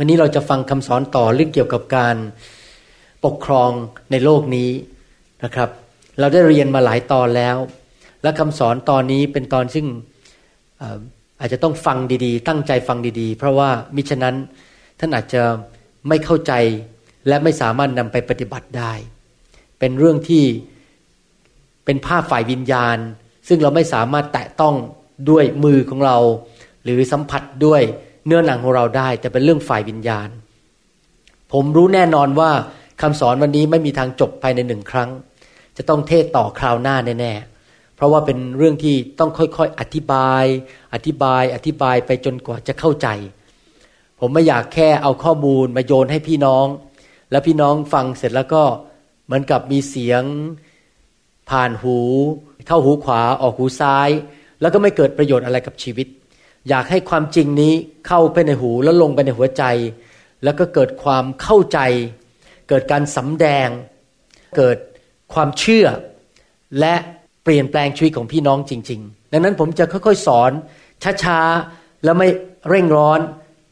วันนี้เราจะฟังคำสอนต่อเรื่องเกี่ยวกับการปกครองในโลกนี้นะครับ เราได้เรียนมาหลายตอนแล้ว และคำสอนตอนนี้เป็นตอนซึ่งอาอาจจะต้องฟังดีๆ ตั้งใจฟังดีๆ เพราะว่ามิฉะนั้นท่านอาจจะไม่เข้าใจและไม่สามารถนำไปปฏิบัติได้ เป็นเรื่องที่เป็นภาพฝ่ายวิญญาณ ซึ่งเราไม่สามารถแตะต้องด้วยมือของเรา หรือสัมผัสด้วย เนื้อหนังของเราได้ แต่เป็นเรื่องฝ่ายวิญญาณ ผมรู้แน่นอนว่าคำสอนวันนี้ไม่มีทางจบภายในหนึ่งครั้ง จะต้องเทศต่อคราวหน้าแน่ๆเพราะว่าเป็นเรื่องที่ต้องค่อยๆอธิบาย อธิบายอธิบายไปจนกว่าจะเข้าใจ ผมไม่อยากแค่เอาข้อมูลมาโยนให้พี่น้อง แล้วพี่น้องฟังเสร็จแล้วก็เหมือนกับมีเสียงผ่านหู เข้าหูขวาออกหูซ้าย แล้วก็ไม่เกิดประโยชน์อะไรกับชีวิต อยากให้ความจริงนี้เข้าไปในหูแล้วลงไปในหัวใจ แล้วก็เกิดความเข้าใจ เกิดการสำแดง เกิดความเชื่อ และเปลี่ยนแปลงชีวิตของพี่น้องจริง ๆ ดังนั้นผมจะค่อยๆสอนช้าๆแล้วไม่เร่งร้อน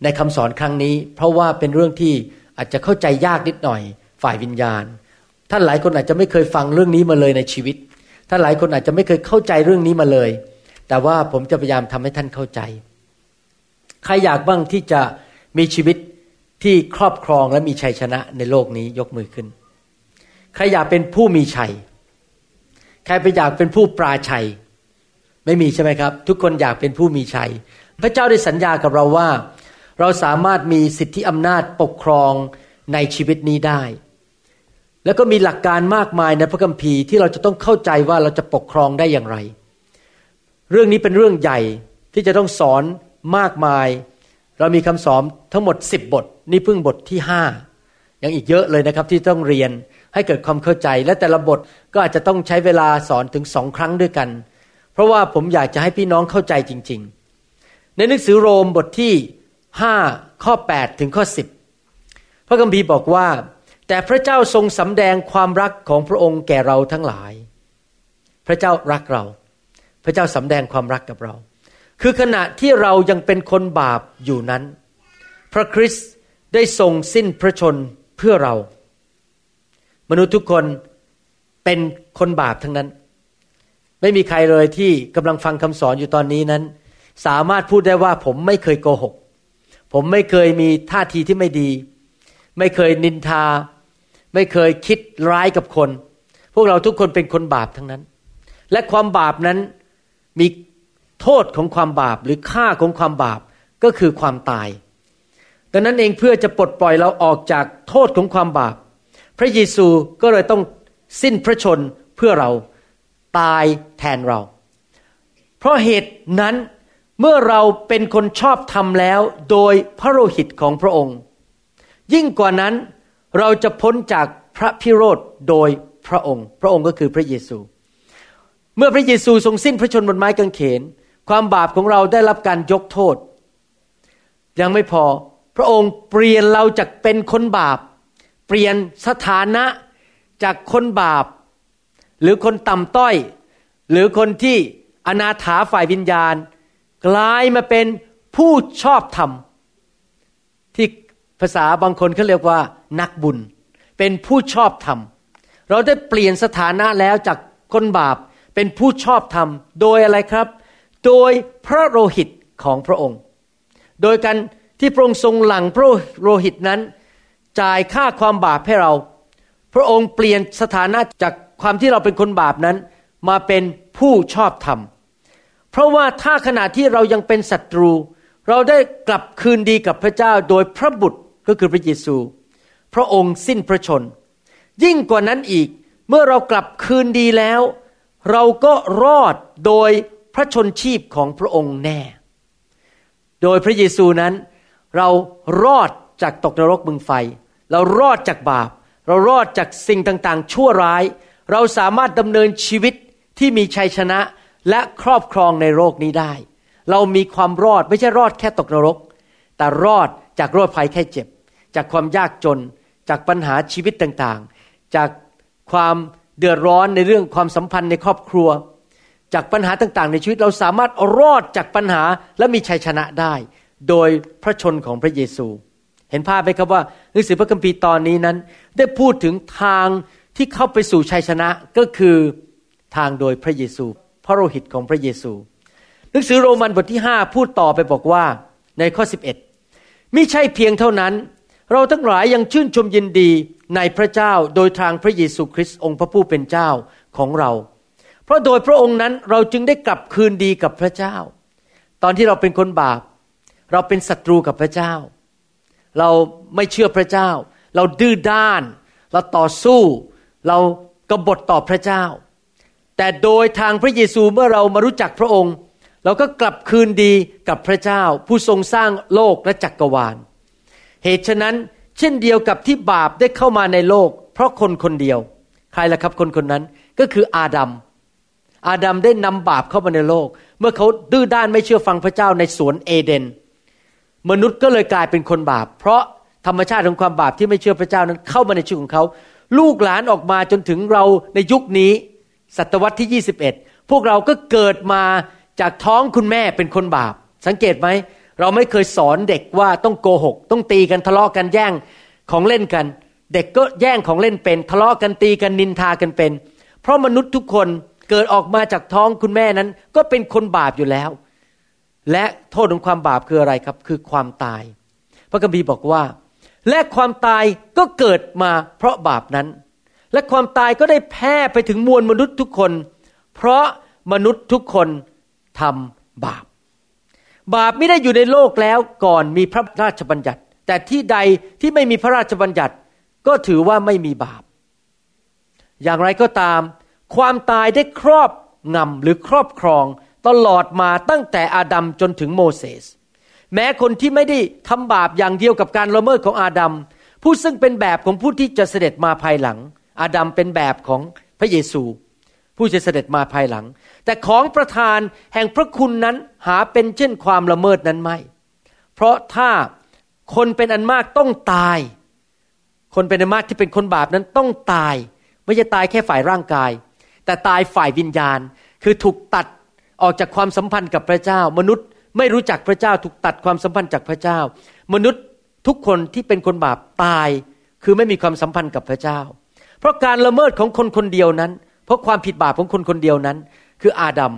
ในคำสอนครั้งนี้ เพราะว่าเป็นเรื่องที่อาจจะเข้าใจยากนิดหน่อย ฝ่ายวิญญาณ ท่านหลายคนอาจจะไม่เคยฟังเรื่องนี้มาเลยในชีวิต ท่านหลายคนอาจจะไม่เคยเข้าใจเรื่องนี้มาเลย แต่ว่าผมจะพยายามทำให้ท่านเข้าใจ ใครอยากบ้างที่จะมีชีวิตที่ครอบครองและมีชัยชนะในโลกนี้ยกมือขึ้น ใครอยากเป็นผู้มีชัย ใครไปอยากเป็นผู้ปราชัย ไม่มีใช่ไหมครับ ทุกคนอยากเป็นผู้มีชัย พระเจ้าได้สัญญากับเราว่า เราสามารถมีสิทธิอำนาจปกครองในชีวิตนี้ได้ แล้วก็มีหลักการมากมายในพระคัมภีร์ที่เราจะต้องเข้าใจว่าเราจะปกครองได้อย่างไร เรื่องนี้เป็นเรื่องใหญ่ที่จะต้องสอนมากมาย เรามีคำสอนทั้งหมด 10 บท นี่เพิ่งบทที่ห้ายังอีกเยอะเลยนะครับที่ต้องเรียนให้เกิดความเข้าใจ และแต่ละบทก็อาจจะต้องใช้เวลาสอนถึงสองครั้งด้วยกัน เพราะว่าผมอยากจะให้พี่น้องเข้าใจจริง ๆ ในหนังสือโรมบทที่ห้าข้อ 8 ถึงข้อ 10 พระคัมภีร์บอกว่า แต่พระเจ้าทรงสำแดงความรักของพระองค์แก่เราทั้งหลาย พระเจ้ารักเรา พระเจ้าสำแดงความรักกับเรา คือขณะที่เรายังเป็นคนบาปอยู่นั้น พระคริสต์ได้ทรงสิ้นพระชนเพื่อเรา มนุษย์ทุกคนเป็นคนบาปทั้งนั้น ไม่มีใครเลยที่กำลังฟังคำสอนอยู่ตอนนี้นั้น สามารถพูดได้ว่าผมไม่เคยโกหก ผมไม่เคยมีท่าทีที่ไม่ดี ไม่เคยนินทา ไม่เคยคิดร้ายกับคน พวกเราทุกคนเป็นคนบาปทั้งนั้น และความบาปนั้น มีโทษของความบาปหรือค่าของความบาปก็คือความตาย ดังนั้นเองเพื่อจะปลดปล่อยเราออกจากโทษของความบาป พระเยซูก็เลยต้องสิ้นพระชนเพื่อเราตายแทนเรา เพราะเหตุนั้นเมื่อเราเป็นคนชอบทำแล้วโดยพระโลหิตของพระองค์ ยิ่งกว่านั้นเราจะพ้นจากพระพิโรธโดยพระองค์ พระองค์ก็คือพระเยซู เมื่อพระเยซูทรงสิ้นพระชนบนไม้กางเขน ความบาปของเราได้รับการยกโทษ ยังไม่พอพระองค์เปลี่ยนเราจากเป็นคนบาป เปลี่ยนสถานะจากคนบาป หรือคนต่ำต้อย หรือคนที่อนาถาฝ่ายวิญญาณ กลายมาเป็นผู้ชอบธรรม ที่ภาษาบางคนเขาเรียกว่า นักบุญ เป็นผู้ชอบธรรม เราได้เปลี่ยนสถานะแล้วจากคนบาป เป็นผู้ชอบธรรมโดยอะไรครับ โดยพระโลหิตของพระองค์ โดยการที่พระองค์ทรงหลังพระโลหิตนั้น จ่ายค่าความบาปให้เรา พระองค์เปลี่ยนสถานะจากความที่เราเป็นคนบาปนั้น มาเป็นผู้ชอบธรรม เพราะว่าถ้าขณะที่เรายังเป็นศัตรู เราได้กลับคืนดีกับพระเจ้าโดยพระบุตรก็คือพระเยซู พระองค์สิ้นพระชน ยิ่งกว่านั้นอีกเมื่อเรากลับคืนดีแล้ว เราก็รอดโดยพระชนชีพของพระองค์แน่ โดยพระเยซูนั้น เรารอดจากตกนรกบึงไฟ เรารอดจากบาป เรารอดจากสิ่งต่างๆ ชั่วร้าย เราสามารถดำเนินชีวิตที่มีชัยชนะและครอบครองในโลกนี้ได้ เรามีความรอดไม่ใช่รอดแค่ตกนรก แต่รอดจากโรคภัยแค่เจ็บ จากความยากจน จากปัญหาชีวิตต่างๆ จากความ เดือดร้อนในเรื่องความสัมพันธ์ในครอบครัว จากปัญหาต่างๆ ในชีวิตเราสามารถรอดจากปัญหาและมีชัยชนะได้ โดยพระชนของพระเยซู เห็นภาพไหมครับว่าหนังสือพระคัมภีร์ตอนนี้นั้น ได้พูดถึงทางที่เข้าไปสู่ชัยชนะก็คือทางโดยพระเยซู พระโลหิตของพระเยซู หนังสือโรมันบทที่ 5 พูดต่อไปบอกว่าในข้อ 11มิใช่เพียงเท่านั้น เราทั้งหลายยังชื่นชมยินดีในพระเจ้าโดยทางพระเยซูคริสต์องค์พระผู้เป็นเจ้าของเรา เพราะโดยพระองค์นั้นเราจึงได้กลับคืนดีกับพระเจ้า ตอนที่เราเป็นคนบาป เราเป็นศัตรูกับพระเจ้า เราไม่เชื่อพระเจ้า เราดื้อด้าน เราต่อสู้ เรากบฏต่อพระเจ้า แต่โดยทางพระเยซูเมื่อเรามารู้จักพระองค์ เราก็กลับคืนดีกับพระเจ้า ผู้ทรงสร้างโลกและจักกรวาล เหตุฉะนั้นเช่นเดียวกับที่บาปได้เข้ามาในโลก เพราะคนคนเดียว ใครล่ะครับคนคนนั้นก็คืออาดัมอาดัมได้นำบาปเข้ามาในโลก เมื่อเขาดื้อด้านไม่เชื่อฟังพระเจ้าในสวนเอเดน มนุษย์ก็เลยกลายเป็นคนบาป เพราะธรรมชาติของความบาปที่ไม่เชื่อพระเจ้านั้นเข้ามาในชีวิตของเขา ลูกหลานออกมาจนถึงเราในยุคนี้ ศตวรรษที่ 21 พวกเราก็เกิดมาจากท้องคุณแม่เป็นคนบาป สังเกตไหม เราไม่เคยสอนเด็กว่าต้องโกหก ต้องตีกันทะเลาะกันแย่งของเล่นกัน เด็กก็แย่งของเล่นเป็น ทะเลาะกันตีกันนินทากันเป็น เพราะมนุษย์ทุกคนเกิดออกมาจากท้องคุณแม่นั้น ก็เป็นคนบาปอยู่แล้ว และโทษของความบาปคืออะไรครับ คือความตาย พระคัมภีร์บอกว่า และความตายก็เกิดมาเพราะบาปนั้น และความตายก็ได้แพร่ไปถึงมวลมนุษย์ทุกคน เพราะมนุษย์ทุกคนทำบาป บาปไม่ได้อยู่ในโลกแล้วก่อนมีพระราชบัญญัติ แต่ที่ใดที่ไม่มีพระราชบัญญัติ ก็ถือว่าไม่มีบาป อย่างไรก็ตาม ความตายได้ครอบงำหรือครอบครองตลอดมาตั้งแต่อาดัมจนถึงโมเสส แม้คนที่ไม่ได้ทำบาปอย่างเดียวกับการละเมิดของอาดัมผู้ซึ่งเป็นแบบของผู้ที่จะเสด็จมาภายหลัง อาดัมเป็นแบบของพระเยซู ผู้จะเสด็จมาภายหลัง แต่ของประธานแห่งพระคุณนั้นหาเป็นเช่นความละเมิดนั้นไม่ เพราะถ้าคนเป็นอันมากต้องตาย คนเป็นอันมากที่เป็นคนบาปนั้นต้องตาย ไม่ใช่ตายแค่ฝ่ายร่างกาย แต่ตายฝ่ายวิญญาณ คือถูกตัดออกจากความสัมพันธ์กับพระเจ้า มนุษย์ไม่รู้จักพระเจ้า ถูกตัดความสัมพันธ์จากพระเจ้า มนุษย์ทุกคนที่เป็นคนบาปตาย คือไม่มีความสัมพันธ์กับพระเจ้า เพราะการละเมิดของคนคนเดียวนั้น เพราะความผิดบาปของคนคนเดียวนั้น คืออาดัม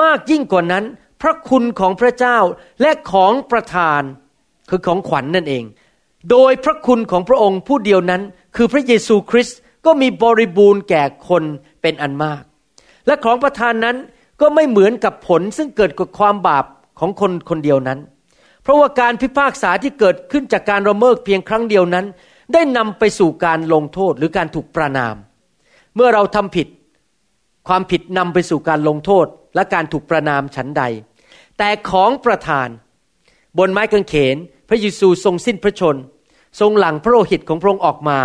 มากยิ่งกว่านั้น พระคุณของพระเจ้าและของประทานคือของขวัญนนั่นเอง โดยพระคุณของพระองค์ผู้เดียวนั้น คือพระเยซูคริสต์ก็มีบริบูรณ์แก่คนเป็นอันมาก และของประทานนั้นก็ไม่เหมือนกับผลซึ่งเกิดกับความบาปของคนคนเดียวนั้น เพราะว่าการพิพากษาที่เกิดขึ้นจากการระเมิดเพียงครั้งเดียวนั้น ได้นำไปสู่การลงโทษหรือการถูกประนาม เมื่อเราทำผิด ความผิดนำไปสู่การลงโทษและการถูกประนามฉันใด แต่ของประทาน บนไม้กางเขน พระเยซูทรงสิ้นพระชน ทรงหลังพระโลหิตของพระองค์ออกมา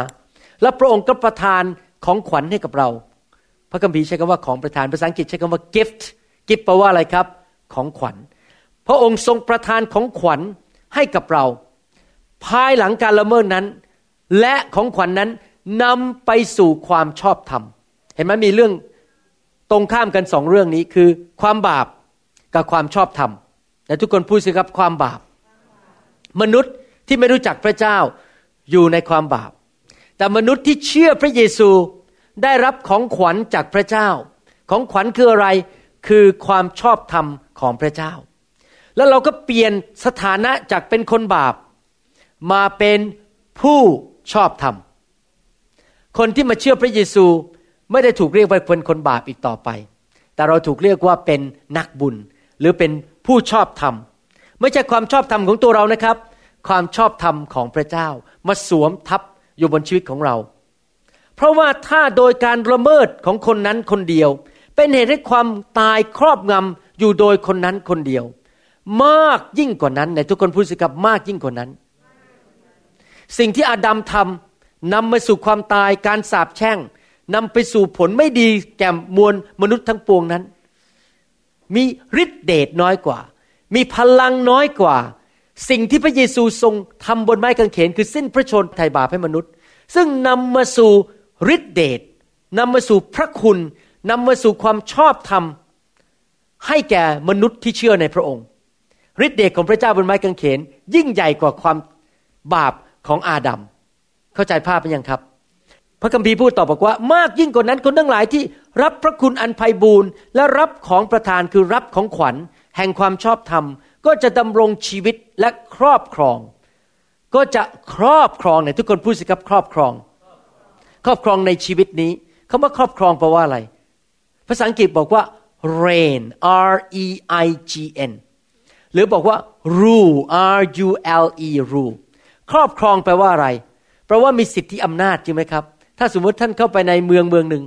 และพระองค์ก็ประทานของขวัญให้กับเรา พระคัมภีร์ใช้คำว่าของประทานภาษาอังกฤษใช้คำว่า gift gift แปลว่าอะไรครับ ของขวัญ พระองค์ทรงประทานของขวัญให้กับเรา ภายหลังการละเมิดนั้น และของขวัญนนั้นนำไปสู่ความชอบธรรม เห็นไหมมีเรื่อง ตรงข้ามกันสองเรื่องนี้คือความบาปกับความชอบธรรมแต่ทุกคนพูดสิครับความบาป มนุษย์ที่ไม่รู้จักพระเจ้าอยู่ในความบาป แต่มนุษย์ที่เชื่อพระเยซูได้รับของขวัญจากพระเจ้า ของขวัญคืออะไรคือความชอบธรรมของพระเจ้า แล้วเราก็เปลี่ยนสถานะจากเป็นคนบาป มาเป็นผู้ชอบธรรม คนที่มาเชื่อพระเยซู ไม่ได้ถูกเรียกว่าเป็นคนบาปอีกต่อไป แต่เราถูกเรียกว่าเป็นนักบุญ หรือเป็นผู้ชอบธรรม ไม่ใช่ความชอบธรรมของตัวเรานะครับ ความชอบธรรมของพระเจ้า มาสวมทับอยู่บนชีวิตของเรา เพราะว่าถ้าโดยการละเมิดของคนนั้นคนเดียว เป็นเหตุให้ความตายครอบงำอยู่โดยคนนั้นคนเดียว มากยิ่งกว่านั้นในทุกคนพูดสิครับมากยิ่งกว่านั้น สิ่งที่อาดัมทำนำมาสู่ความตายการสาปแช่ง นำไปสู่ผลไม่ดีแก่มวลมนุษย์ทั้งปวงนั้น มีฤทธิเดชน้อยกว่า มีพลังน้อยกว่า สิ่งที่พระเยซูทรงทำบนไม้กางเขน คือสิ้นพระชนไถ่บาปให้มนุษย์ ซึ่งนำมาสู่ฤทธิเดชนำมาสู่พระคุณนำมาสู่ความชอบธรรม ให้แก่มนุษย์ที่เชื่อในพระองค์ฤทธิเดชของพระเจ้าบนไม้กางเขน ยิ่งใหญ่กว่าความบาปของอาดัมเข้าใจภาพไหมยังครับ พระคัมภีร์พูดต่อบอกว่า มากยิ่งกว่านั้นคนทั้งหลายที่รับพระคุณอันไพ่บูรณ์และรับของประทานคือรับของขวัญ แห่งความชอบธรรม ก็จะดำรงชีวิตและครอบครอง ก็จะครอบครองเนี่ยทุกคนพูดสิครับครอบครอง ครอบครองในชีวิตนี้คาว่าครอบครองแปลว่าอะไร ภาษาอังกฤษบอกว่า reign R E I G N หรือบอกว่า rule R U L E rule ครอบครองแปลว่าอะไรแปลว่ามีสิทธิอำนาจจริงไหมครับ ถ้าสมมติท่านเข้าไปในเมืองเมืองหนึ่ง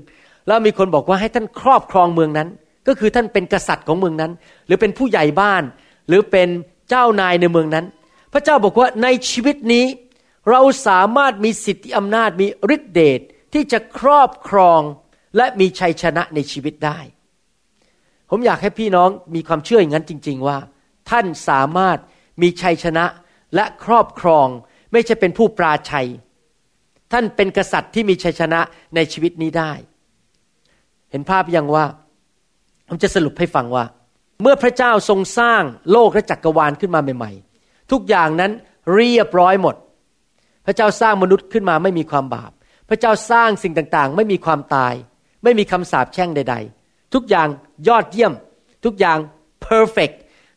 แล้วมีคนบอกว่าให้ท่านครอบครองเมืองนั้น ก็คือท่านเป็นกษัตริย์ของเมืองนั้น หรือเป็นผู้ใหญ่บ้าน หรือเป็นเจ้านายในเมืองนั้น พระเจ้าบอกว่าในชีวิตนี้ เราสามารถมีสิทธิอำนาจมีฤทธิเดชที่จะครอบครองและมีชัยชนะในชีวิตได้ ผมอยากให้พี่น้องมีความเชื่ออย่างนั้นจริง ๆว่า ท่านสามารถมีชัยชนะและครอบครอง ไม่ใช่เป็นผู้ปราชัย ท่านเป็นกษัตริย์ที่มีชัยชนะในชีวิตนี้ได้ เห็นภาพยังว่า ผมจะสรุปให้ฟังว่า เมื่อพระเจ้าทรงสร้างโลกและจักรวาลขึ้นมาใหม่ ๆ ทุกอย่างนั้นเรียบร้อยหมด พระเจ้าสร้างมนุษย์ขึ้นมาไม่มีความบาป พระเจ้าสร้างสิ่งต่างๆ ไม่มีความตาย ไม่มีคำสาปแช่งใด ๆ ทุกอย่างยอดเยี่ยม ทุกอย่างเพอร์เฟก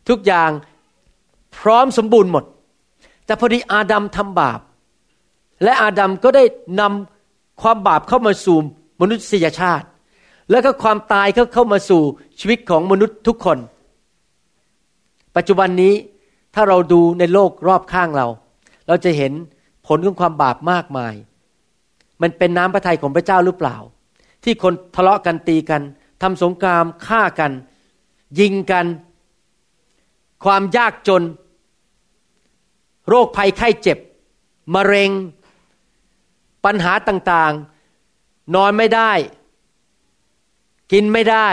ทุกอย่างพร้อมสมบูรณ์หมด แต่พอดีอาดัมทำบาป และอาดัมก็ได้นำความบาปเข้ามาสู่มนุษยชาติ แล้วก็ความตายเขาเข้ามาสู่ชีวิตของมนุษย์ทุกคน ปัจจุบันนี้ถ้าเราดูในโลกรอบข้างเรา เราจะเห็นผลของความบาปมากมาย มันเป็นน้ำพระทัยของพระเจ้าหรือเปล่า ที่คนทะเลาะกันตีกันทำสงครามฆ่ากัน ยิงกัน ความยากจน โรคภัยไข้เจ็บมะเร็ง ปัญหาต่างๆ นอนไม่ได้ กินไม่ได้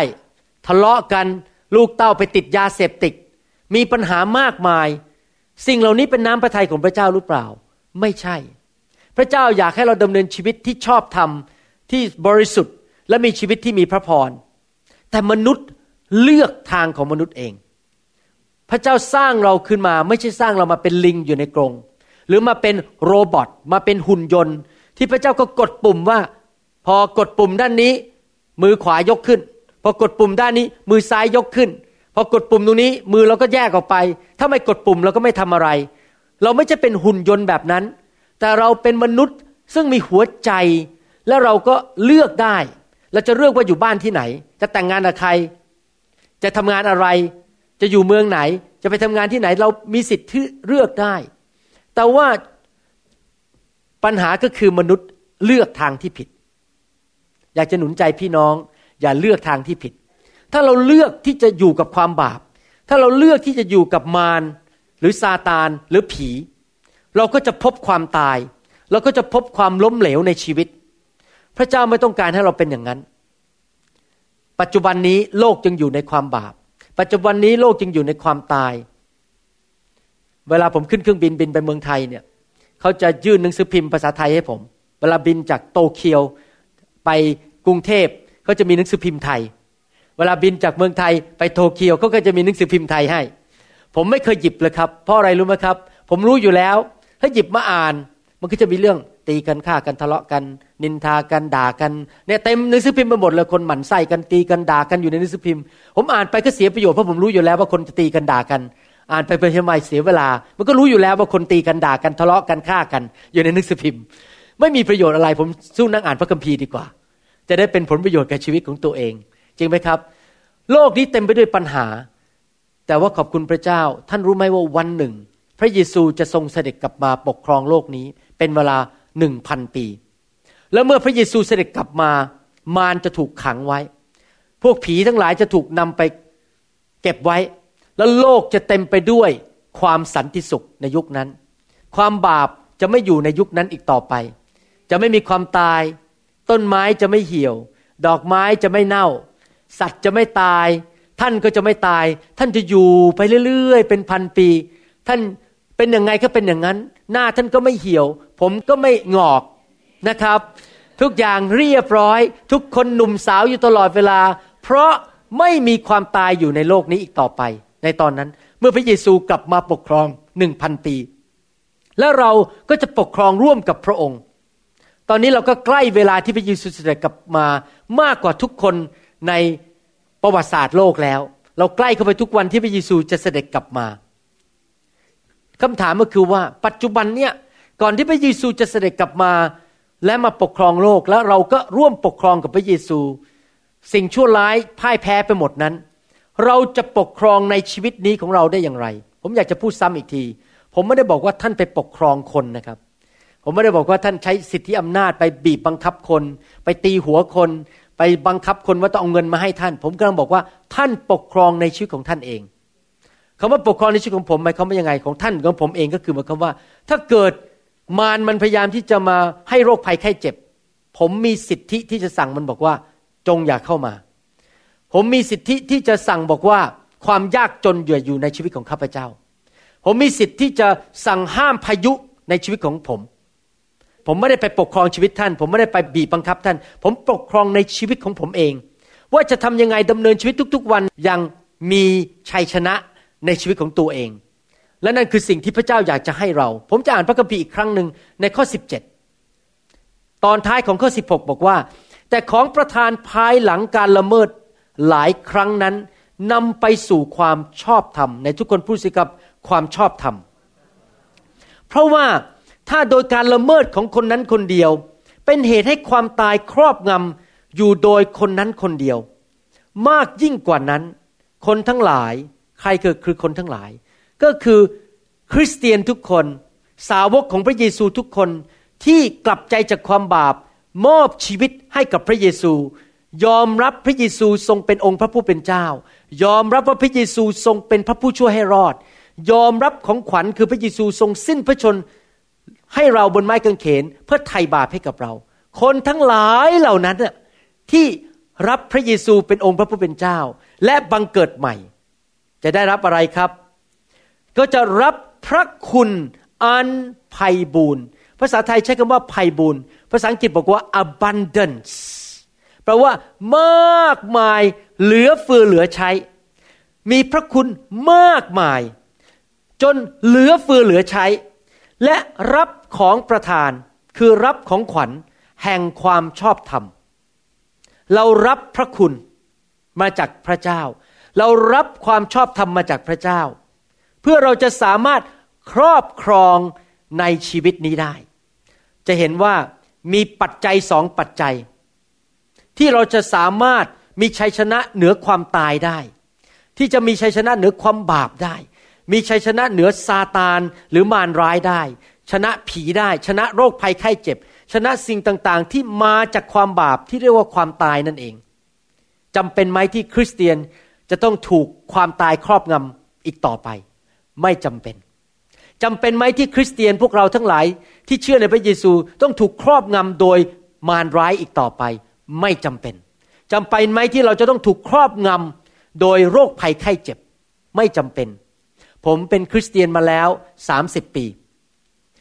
ทะเลาะกันลูกเต้าไปติดยาเสพติด มีปัญหามากมาย สิ่งเหล่านี้เป็นน้ำพระทัยของพระเจ้าหรือเปล่า ไม่ใช่ พระเจ้าอยากให้เราดำเนินชีวิตที่ชอบธรรมที่บริสุทธิ์ และมีชีวิตที่มีพระพร แต่มนุษย์เลือกทางของมนุษย์เอง พระเจ้าสร้างเราขึ้นมา ไม่ใช่สร้างเรามาเป็นลิงอยู่ในกรง หรือมาเป็นโรบอทมาเป็นหุ่นยนต์ ที่พระเจ้าก็กดปุ่มว่า พอกดปุ่มด้านนี้ มือขวายกขึ้น พอกดปุ่มด้านนี้ มือซ้ายยกขึ้น พอกดปุ่มตรงนี้มือเราก็แยกออกไป ถ้าไม่กดปุ่มเราก็ไม่ทำอะไร เราไม่จะเป็นหุ่นยนต์แบบนั้น แต่เราเป็นมนุษย์ซึ่งมีหัวใจ และเราก็เลือกได้เราจะเลือกว่าอยู่บ้านที่ไหน จะแต่งงานกับใคร จะทำงานอะไร จะอยู่เมืองไหน จะไปทำงานที่ไหน เรามีสิทธิ์ที่เลือกได้ แต่ว่า ปัญหาก็คือมนุษย์เลือกทางที่ผิด อยากจะหนุนใจพี่น้อง อย่าเลือกทางที่ผิด ถ้าเราเลือกที่จะอยู่กับความบาป ถ้าเราเลือกที่จะอยู่กับมารหรือซาตานหรือผี เราก็จะพบความตาย เราก็จะพบความล้มเหลวในชีวิต พระเจ้าไม่ต้องการให้เราเป็นอย่างนั้น ปัจจุบันนี้โลกจึงอยู่ในความบาป ปัจจุบันนี้โลกจึงอยู่ในความตาย เวลาผมขึ้นเครื่องบินบินไปเมืองไทยเนี่ย เขาจะยื่นหนังสือพิมพ์ภาษาไทยให้ผม เวลาบินจากโตเกียวไปกรุงเทพเขาจะมีหนังสือพิมพ์ไทย เวลาบินจากเมืองไทยไปโตเกียวเขาก็จะมีหนังสือพิมพ์ไทยให้ ผมไม่เคยหยิบเลยครับ เพราะอะไรรู้ไหมครับ ผมรู้อยู่แล้ว ถ้าหยิบมาอ่าน มันก็จะมีเรื่องตีกันฆ่ากันทะเลาะกัน นินทากันด่ากันเนี่ยเต็มหนังสือพิมพ์ไปหมดเลยคนหมั่นไส้กันตีกันด่ากันอยู่ในหนังสือพิมพ์ ผมอ่านไปก็เสียประโยชน์เพราะผมรู้อยู่แล้วว่าคนจะตีกันด่ากัน อ่านไปไปทำไมเสียเวลา มันก็รู้อยู่แล้วว่าคนตีกันด่ากันทะเลาะกันฆ่ากัน อยู่ในหนังสือพิมพ์ ไม่มีประโยชน์อะไรผมสู้นั่งอ่านพระคัมภีร์ดีกว่า จะได้เป็นผลประโยชน์กับชีวิตของตัวเอง จริงไหมครับ โลกนี้เต็มไปด้วยปัญหา แต่ว่าขอบคุณพระเจ้า ท่านรู้ไหมว่าวันหนึ่ง พระเยซูจะทรงเสด็จกลับมาปกครองโลกนี้ เป็นเวลาหนึ่งพันปี แล้วเมื่อพระเยซูเสด็จกลับมามารจะถูกขังไว้ พวกผีทั้งหลายจะถูกนำไปเก็บไว้ แล้วโลกจะเต็มไปด้วยความสันติสุขในยุคนั้น ความบาปจะไม่อยู่ในยุคนั้นอีกต่อไป จะไม่มีความตาย ต้นไม้จะไม่เหี่ยว ดอกไม้จะไม่เน่า สัตว์จะไม่ตาย ท่านก็จะไม่ตาย ท่านจะอยู่ไปเรื่อยๆ เป็นพันปี ท่านเป็นอยังไงก็เป็นอย่างนั้น หน้าท่านก็ไม่เหี่ยว ผมก็ไม่งอกนะครับ ทุกอย่างเรียบร้อย ทุกคนหนุ่มสาวอยู่ตลอดเวลา เพราะไม่มีความตายอยู่ในโลกนี้อีกต่อไป ในตอนนั้น เมื่อพระเยซูกลับมาปกครองหนึ่งพันปี แล้วเราก็จะปกครองร่วมกับพระองค์ ตอนนี้เราก็ใกล้เวลาที่พระเยซูเสด็จกลับมามากกว่าทุกคนในประวัติศาสตร์โลกแล้ว เราใกล้เข้าไปทุกวันที่พระเยซูจะเสด็จกลับมาคำถามก็คือว่าปัจจุบันเนี่ยก่อนที่พระเยซูจะเสด็จกลับมาและมาปกครองโลกแล้วเราก็ร่วมปกครองกับพระเยซู สิ่งชั่วร้ายพ่ายแพ้ไปหมดนั้น เราจะปกครองในชีวิตนี้ของเราได้อย่างไร ผมอยากจะพูดซ้ำอีกที ผมไม่ได้บอกว่าท่านไปปกครองคนนะครับ ผมไม่ได้บอกว่าท่านใช้สิทธิอำนาจไปบีบบังคับคน ไปตีหัวคน ไปบังคับคนว่าต้องเอาเงินมาให้ท่าน ผมกำลังบอกว่าท่านปกครองในชีวิตของท่านเองคำว่าปกครองในชีวิตของผมหมายความว่ายังไงของท่านของผมเองก็คือหมายความว่า ถ้าเกิดมารมันพยายามที่จะมาให้โรคภัยไข้เจ็บ ผมมีสิทธิที่จะสั่งมันบอกว่าจงอย่าเข้ามา ผมมีสิทธิที่จะสั่งบอกว่าความยากจนอยู่อยู่ในชีวิตของข้าพเจ้า ผมมีสิทธิที่จะสั่งห้ามพายุในชีวิตของผม ผมไม่ได้ไปปกครองชีวิตท่าน ผมไม่ได้ไปบีบบังคับท่าน ผมปกครองในชีวิตของผมเอง ว่าจะทำยังไงดำเนินชีวิตทุก ๆ วันย่างมีชัยชนะในชีวิตของตัวเอง และนั่นคือสิ่งที่พระเจ้าอยากจะให้เรา ผมจะอ่านพระคัมภีร์อีกครั้งหนึ่งในข้อ 17 ตอนท้ายของข้อ 16 บอกว่า แต่ของประธานภายหลังการละเมิด หลายครั้งนั้นนำไปสู่ความชอบธรรม ในทุกคนพูดสิครับความชอบธรรม เพราะว่าถ้าโดยการละเมิดของคนนั้นคนเดียว เป็นเหตุให้ความตายครอบงำอยู่โดยคนนั้นคนเดียว มากยิ่งกว่านั้น คนทั้งหลาย ใครคือคือคนทั้งหลาย ก็คือคริสเตียนทุกคนสาวกของพระเยซูทุกคนที่กลับใจจากความบาป มอบชีวิตให้กับพระเยซู ยอมรับพระเยซูทรงเป็นองค์พระผู้เป็นเจ้า ยอมรับว่าพระเยซูทรงเป็นพระผู้ช่วยให้รอด ยอมรับของขวัญคือพระเยซูทรงสิ้นพระชนให้เราบนไม้กางเขนเพื่อไถ่บาปให้กับเรา คนทั้งหลายเหล่านั้นที่รับพระเยซูเป็นองค์พระผู้เป็นเจ้า และบังเกิดใหม่ จะได้รับอะไรครับ ก็จะรับพระคุณอันไพ่บูรภาษาไทยใช้คำว่าไพ่บูรภาษาอังกฤษบอกว่า abundance ปลว่ามากมายเหลือเฟือเหลือใช้ มีพระคุณมากมาย จนเหลือเฟือเหลือใช้ และรับของประทานคือรับของขวัญแห่งความชอบธรรม เรารับพระคุณมาจากพระเจ้า เรารับความชอบธรรมมาจากพระเจ้า เพื่อเราจะสามารถครอบครองในชีวิตนี้ได้ จะเห็นว่ามีปัจจัยสองปัจจัย ที่เราจะสามารถมีชัยชนะเหนือความตายได้ ที่จะมีชัยชนะเหนือความบาปได้ มีชัยชนะเหนือซาตานหรือมารร้ายได้ ชนะผีได้ ชนะโรคภัยไข้เจ็บ ชนะสิ่งต่างๆ ที่มาจากความบาปที่เรียกว่าความตายนั่นเองจำเป็นไหมที่คริสเตียนจะต้องถูกความตายครอบงำอีกต่อไป ไม่จำเป็นจำเป็นไหมที่คริสเตียนพวกเราทั้งหลายที่เชื่อในพระเยซูต้องถูกครอบงำโดยมารร้ายอีกต่อไป ไม่จำเป็นจำเป็นไหมที่เราจะต้องถูกครอบงำโดยโรคภัยไข้เจ็บ ไม่จำเป็น ผมเป็นคริสเตียนมาแล้ว30ปี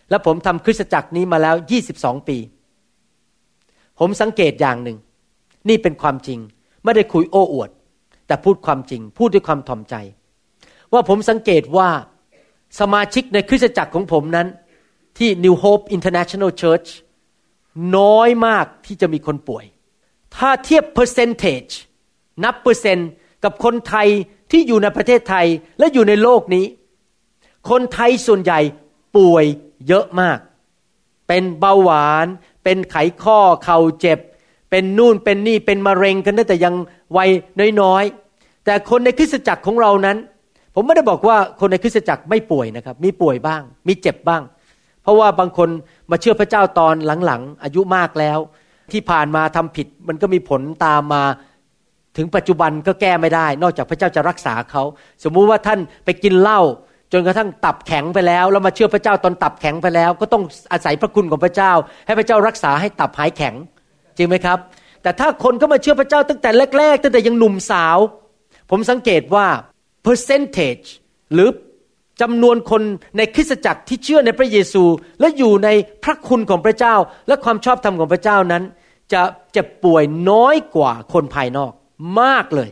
และผมทำคริสตจักรนี้มาแล้ว22ปี ผมสังเกตอย่างหนึ่ง นี่เป็นความจริง ไม่ได้คุยโอ้อวด แต่พูดความจริง พูดด้วยความถ่อมใจ ว่าผมสังเกตว่าสมาชิกในคริสตจักรของผมนั้น ที่ New Hope International Church น้อยมากที่จะมีคนป่วย ถ้าเทียบ percentage นับเปอร์เซนต์กับคนไทยที่อยู่ในประเทศไทยและอยู่ในโลกนี้ คนไทยส่วนใหญ่ป่วยเยอะมาก เป็นเบาหวาน เป็นไขข้อเข่าเจ็บ เป็นนู่นเป็นนี่เป็นมะเร็งกันตั้งแต่ยังวัยน้อยๆ แต่คนในคริสตจักรของเรานั้น ผมไม่ได้บอกว่าคนในคริสตจักรไม่ป่วยนะครับ มีป่วยบ้าง มีเจ็บบ้าง เพราะว่าบางคนมาเชื่อพระเจ้าตอนหลังๆ อายุมากแล้ว ที่ผ่านมาทำผิดมันก็มีผลตามมาถึงปัจจุบันก็แก้ไม่ได้ นอกจากพระเจ้าจะรักษาเขา สมมุติว่าท่านไปกินเหล้าจนกระทั่งตับแข็งไปแล้ว แล้วมาเชื่อพระเจ้าตอนตับแข็งไปแล้ว ก็ต้องอาศัยพระคุณของพระเจ้า ให้พระเจ้ารักษาให้ตับหายแข็ง จริงไหมครับ แต่ถ้าคนก็มาเชื่อพระเจ้าตั้งแต่แรกๆตั้งแต่ยังหนุ่มสาว ผมสังเกตว่า percentage หรือจำนวนคนในคริสตจักรที่เชื่อในพระเยซู และอยู่ในพระคุณของพระเจ้า และความชอบธรรมของพระเจ้านั้น จะเจ็บป่วยน้อยกว่าคนภายนอกมากเลย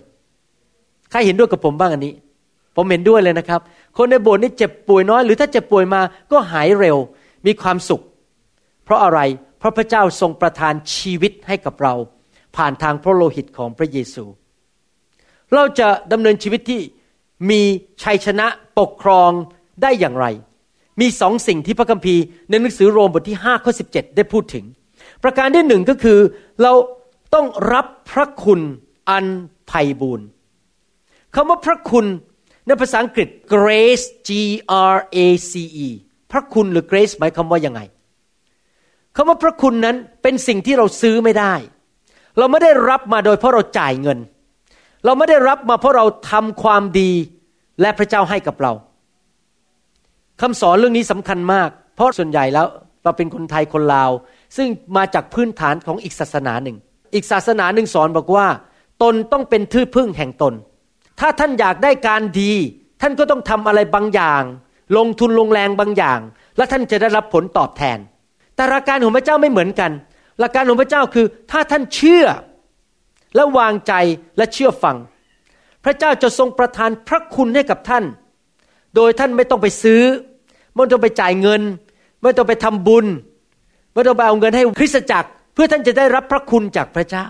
ใครเห็นด้วยกับผมบ้างอันนี้ ผมเห็นด้วยเลยนะครับ คนในโบสถ์นี่เจ็บป่วยน้อย หรือถ้าเจ็บป่วยมาก็หายเร็วมีความสุข เพราะอะไรเพราะพระเจ้าทรงประทานชีวิตให้กับเรา ผ่านทางพระโลหิตของพระเยซู เราจะดำเนินชีวิตที่มีชัยชนะปกครองได้อย่างไร มีสองสิ่งที่พระคัมภีร์ในหนังสือโรมบทที่5ข้อ17 ได้พูดถึง ประการที่หนึ่งก็คือเราต้องรับพระคุณอันไพ่บูรณ์คำว่าพระคุณในภาษาอังกฤษ grace G R A C E พระคุณหรือ grace หมายคำว่ายังไงคำว่าพระคุณนั้นเป็นสิ่งที่เราซื้อไม่ได้ เราไม่ได้รับมาโดยเพราะเราจ่ายเงิน เราไม่ได้รับมาเพราะเราทำความดีและพระเจ้าให้กับเราคำสอนเรื่องนี้สำคัญมาก เพราะส่วนใหญ่แล้ว เราเป็นคนไทยคนลาว ซึ่งมาจากพื้นฐานของอีกศาสนาหนึ่ง อีกศาสนาหนึ่งสอนบอกว่า ตนต้องเป็นทื่อพึ่งแห่งตน ถ้าท่านอยากได้การดี ท่านก็ต้องทำอะไรบางอย่าง ลงทุนลงแรงบางอย่าง และท่านจะได้รับผลตอบแทน แต่หลักการของพระเจ้าไม่เหมือนกัน หลักการของพระเจ้าคือ ถ้าท่านเชื่อ และวางใจและเชื่อฟัง พระเจ้าจะทรงประทานพระคุณให้กับท่าน โดยท่านไม่ต้องไปซื้อไม่ต้องไปจ่ายเงิน ไม่ต้องไปทำบุญ ไม่ต้องไปเอาเงินให้คริสตจักร เพื่อท่านจะได้รับพระคุณจากพระเจ้า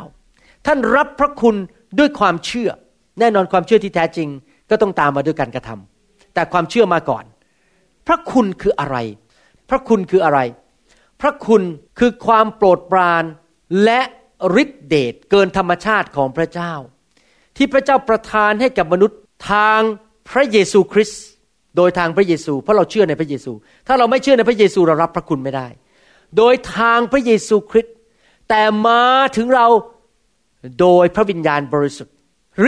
ท่านรับพระคุณด้วยความเชื่อ แน่นอนความเชื่อที่แท้จริง ก็ต้องตามมาด้วยการกระทำแต่ความเชื่อมาก่อน พระคุณคืออะไร พระคุณคืออะไร พระคุณคือความโปรดปรานและฤทธิเดชเกินธรรมชาติของพระเจ้า ที่พระเจ้าประทานให้กับมนุษย์ทางพระเยซูคริสต์โดยทางพระเยซู เพราะเราเชื่อในพระเยซู ถ้าเราไม่เชื่อในพระเยซูเรารับพระคุณไม่ได้ โดยทางพระเยซูคริสต์แต่มาถึงเราโดยพระวิญญาณบริสุทธิ์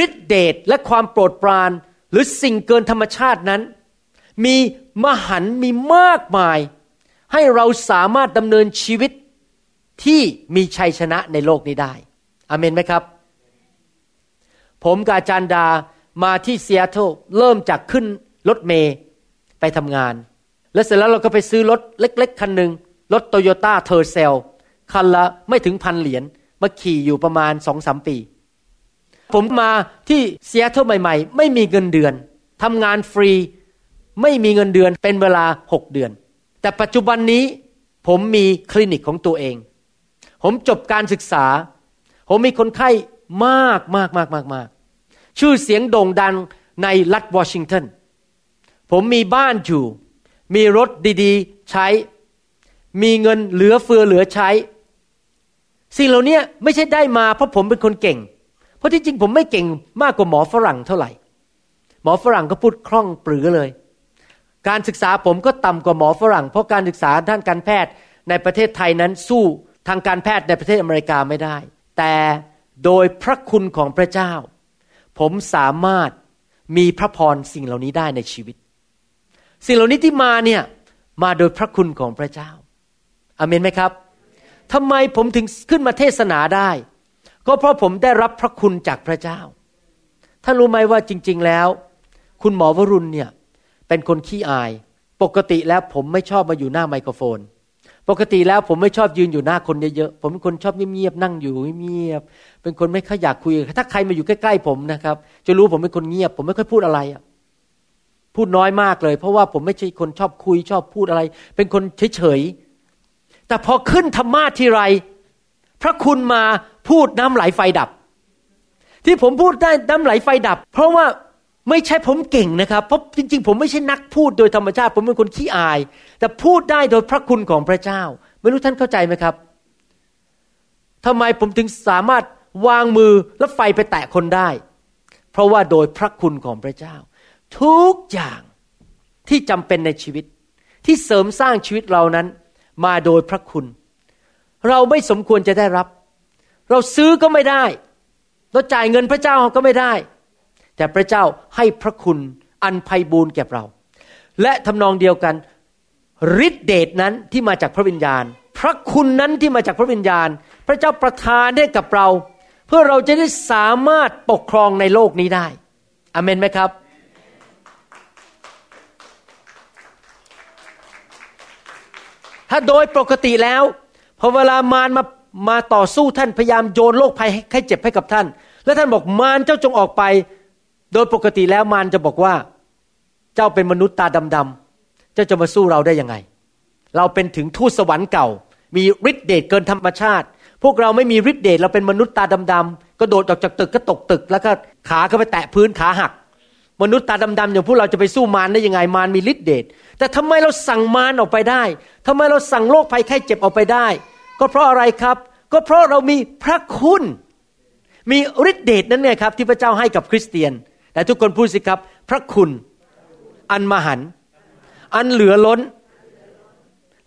ฤทธิเดชและความโปรดปราน หรือสิ่งเกินธรรมชาตินั้น มีมหันต์มีมากมาย ให้เราสามารถดำเนินชีวิตที่มีชัยชนะในโลกนี้ได้อาเมนไหมครับ ผมกับอาจารย์ดามาที่ซีแอตเทิลเริ่มจากขึ้นรถเมล์ไปทำงาน แล้วเสร็จแล้วเราก็ไปซื้อรถเล็ก ๆ คันหนึ่ง รถ Toyota Tercel คันละไม่ถึงพันเหรียญมาขี่อยู่ประมาณสองสามปี ผมมาที่เซียเทิลใหม่ ๆ ไม่มีเงินเดือนทำงานฟรีไม่มีเงินเดือนเป็นเวลาหกเดือน แต่ปัจจุบันนี้ผมมีคลินิกของตัวเอง ผมจบการศึกษา ผมมีคนไข้มากมากมากมากมากชื่อเสียงโด่งดังในรัฐวอชิงตันผมมีบ้านอยู่ มีรถดีๆ ใช้ มีเงินเหลือเฟือเหลือใช้ สิ่งเหล่านี้ไม่ใช่ได้มาเพราะผมเป็นคนเก่ง เพราะที่จริงผมไม่เก่งมากกว่าหมอฝรั่งเท่าไหร่ หมอฝรั่งก็พูดคล่องปรือเลย การศึกษาผมก็ต่ำกว่าหมอฝรั่ง เพราะการศึกษาด้านการแพทย์ในประเทศไทยนั้นสู้ทางการแพทย์ในประเทศอเมริกาไม่ได้ แต่โดยพระคุณของพระเจ้า ผมสามารถมีพระพรสิ่งเหล่านี้ได้ในชีวิต สิ่งเหล่านี้ที่มาเนี่ยมาโดยพระคุณของพระเจ้า อเมนไหมครับทำไมผมถึงขึ้นมาเทศนาได้ ก็เพราะผมได้รับพระคุณจากพระเจ้า ท่านรู้ไหมว่าจริง ๆแล้ว คุณหมอวรุณเนี่ยเป็นคนขี้อาย ปกติแล้วผมไม่ชอบมาอยู่หน้าไมโครโฟน ปกติแล้วผมไม่ชอบยืนอยู่หน้าคนเยอะๆ ผมเป็นคนชอบเงียบๆนั่งอยู่เงียบเป็นคนไม่ค่อยอยากคุย ถ้าใครมาอยู่ใกล้ๆผมนะครับ จะรู้ผมเป็นคนเงียบ ผมไม่ค่อยพูดอะไรอะพูดน้อยมากเลย เพราะว่าผมไม่ใช่คนชอบคุยชอบพูดอะไร เป็นคนเฉยๆ แต่พอขึ้นธรรมาทีไร พระคุณมาพูดน้ำไหลไฟดับ ที่ผมพูดได้น้ำไหลไฟดับ เพราะว่าไม่ใช่ผมเก่งนะครับ เพราะจริง ๆ ผมไม่ใช่นักพูดโดยธรรมชาติ ผมเป็นคนขี้อาย แต่พูดได้โดยพระคุณของพระเจ้า ไม่รู้ท่านเข้าใจไหมครับทำไมผมถึงสามารถวางมือแล้วไฟไปแตะคนได้ เพราะว่าโดยพระคุณของพระเจ้า ทุกอย่างที่จำเป็นในชีวิต ที่เสริมสร้างชีวิตเรานั้น มาโดยพระคุณ เราไม่สมควรจะได้รับ เราซื้อก็ไม่ได้เราจ่ายเงินพระเจ้าก็ไม่ได้ แต่พระเจ้าให้พระคุณอันไพบูรณ์แก่เรา และทำนองเดียวกันฤทธิเดชนั้นที่มาจากพระวิญญาณ พระคุณนั้นที่มาจากพระวิญญาณ พระเจ้าประทานให้กับเรา เพื่อเราจะได้สามารถปกครองในโลกนี้ได้อเมนไหมครับ ถ้าโดยปกติแล้วพอเวลามารมามาต่อสู้ท่านพยายามโยนโรคภัยให้เจ็บให้กับท่าน แล้วท่านบอกมารเจ้าจงออกไป โดยปกติแล้วมารจะบอกว่า เจ้าเป็นมนุษย์ตาดำๆเจ้าจะมาสู้เราได้ยังไง เราเป็นถึงทูตสวรรค์เก่า มีฤทธิเดชเกินธรรมชาติ พวกเราไม่มีฤทธิเดชเราเป็นมนุษย์ตาดำๆก็โดดออกจากตึกก็ตกตึก แล้วก็ขาเข้าไปแตะพื้นขาหัก มนุษย์ตาดำๆอย่างพวกเราจะไปสู้มารได้ยังไงมารมีฤทธิ์เดชแต่ทำไมเราสั่งมารออกไปได้ทำไมเราสั่งโรคภัยไข้เจ็บออกไปได้ ก็เพราะอะไรครับ ก็เพราะเรามีพระคุณ มีฤทธิ์เดชนั่นไงครับ ที่พระเจ้าให้กับคริสเตียน แต่ทุกคนพูดสิครับ พระคุณ อันมหัน อันเหลือล้น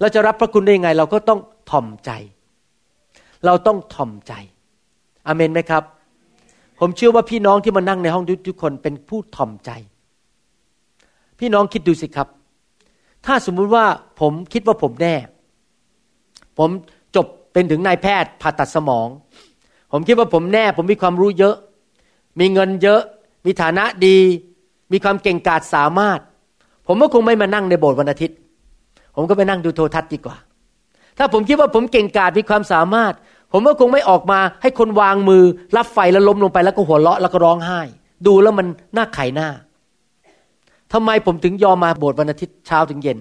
เราจะรับพระคุณได้ยังไง เราก็ต้องถ่อมใจ เราต้องถ่อมใจ อเมนไหมครับ ผมเชื่อว่าพี่น้องที่มานั่งในห้องทุกคนเป็นผู้ถ่อมใจ พี่น้องคิดดูสิครับ ถ้าสมมุติว่าผมคิดว่าผมแน่ ผมจบเป็นถึงนายแพทย์ผ่าตัดสมอง ผมคิดว่าผมแน่ ผมมีความรู้เยอะ มีเงินเยอะ มีฐานะดี มีความเก่งกาจสามารถ ผมก็คงไม่มานั่งในโบสถ์วันอาทิตย์ ผมก็ไปนั่งดูโทรทัศน์ดีกว่า ถ้าผมคิดว่าผมเก่งกาจมีความสามารถ ผมก็คงไม่ออกมาให้คนวางมือ รับไฟแล้วล้มลงไปแล้วก็หัวเราะแล้วก็ร้องไห้ ดูแล้วมันน่าไขหน้าทำไมผมถึงยอมมาโบสถ์วันอาทิตย์เช้าถึงเย็น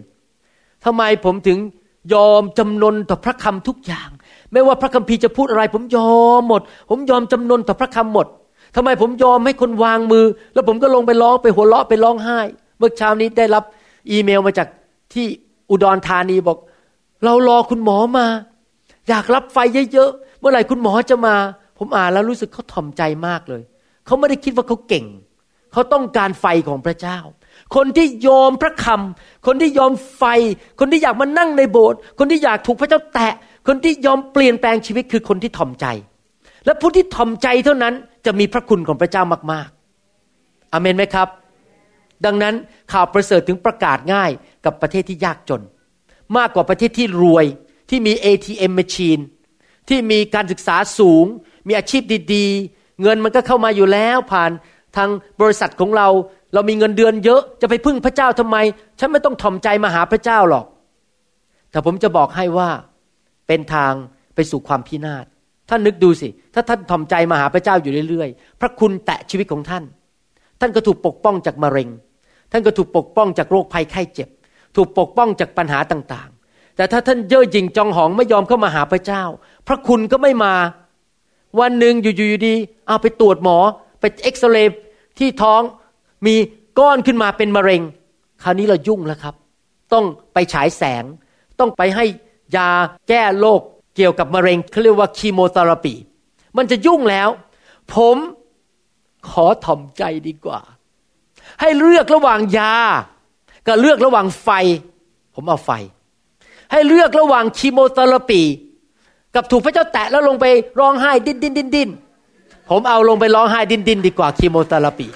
ทำไมผมถึงยอมจำนนต่อพระคำทุกอย่าง ไม่ว่าพระคัมภีร์จะพูดอะไร ผมยอมหมด ผมยอมจำนนต่อพระคำหมดทำไมผมยอมให้คนวางมือ แล้วผมก็ลงไปร้องไปหัวเราะไปร้องไห้ เมื่อเช้านี้ได้รับอีเมลมาจากที่อุดรธานีบอก เรารอคุณหมอมา อยากรับไฟเยอะๆ เมื่อไหร่คุณหมอจะมา ผมอ่านแล้วรู้สึกเขาถ่อมใจมากเลย เขาไม่ได้คิดว่าเขาเก่ง เขาต้องการไฟของพระเจ้า คนที่ยอมพระคำ คนที่ยอมไฟ คนที่อยากมานั่งในโบสถ์ คนที่อยากถูกพระเจ้าแตะ คนที่ยอมเปลี่ยนแปลงชีวิตคือคนที่ถ่อมใจ และผู้ที่ถ่อมใจเท่านั้นจะมีพระคุณของพระเจ้ามากๆอเมนไหมครับ ดังนั้นข่าวประเสริฐถึงประกาศง่ายกับประเทศที่ยากจน มากกว่าประเทศที่รวย ที่มี ATM machine ที่มีการศึกษาสูง มีอาชีพดีๆ เงินมันก็เข้ามาอยู่แล้วผ่านทางบริษัทของเรา เรามีเงินเดือนเยอะจะไปพึ่งพระเจ้าทำไม ฉันไม่ต้องถ่อมใจมาหาพระเจ้าหรอก แต่ผมจะบอกให้ว่าเป็นทางไปสู่ความพินาศท่านนึกดูสิ ถ้าท่านถ่อมใจมาหาพระเจ้าอยู่เรื่อยๆ พระคุณแตะชีวิตของท่าน ท่านก็ถูกปกป้องจากมะเร็ง ท่านก็ถูกปกป้องจากโรคภัยไข้เจ็บ ถูกปกป้องจากปัญหาต่างๆ แต่ถ้าท่านเย่อหยิ่งจองหองไม่ยอมเข้ามาหาพระเจ้า พระคุณก็ไม่มา วันหนึ่งอยู่ๆดีเอาไปตรวจหมอไปเอ็กซเรย์ที่ท้องมีก้อนขึ้นมาเป็นมะเร็ง คราวนี้เรายุ่งแล้วครับ ต้องไปฉายแสง ต้องไปให้ยาแก้โรคเกี่ยวกับมะเร็งเขาเรียกว่าคีโมเทอราปี มันจะยุ่งแล้ว ผมขอถ่อมใจดีกว่า ให้เลือกระหว่างยา กับเลือกระหว่างไฟ ผมเอาไฟ ให้เลือกระหว่าง chemotherapy กับถูกพระเจ้าแตะแล้วลงไปร้องไห้ดิ้นดิ้นดิ้นดิ้นผมเอาลงไปร้องไห้ดิ้นดิ้นดีกว่า chemotherapy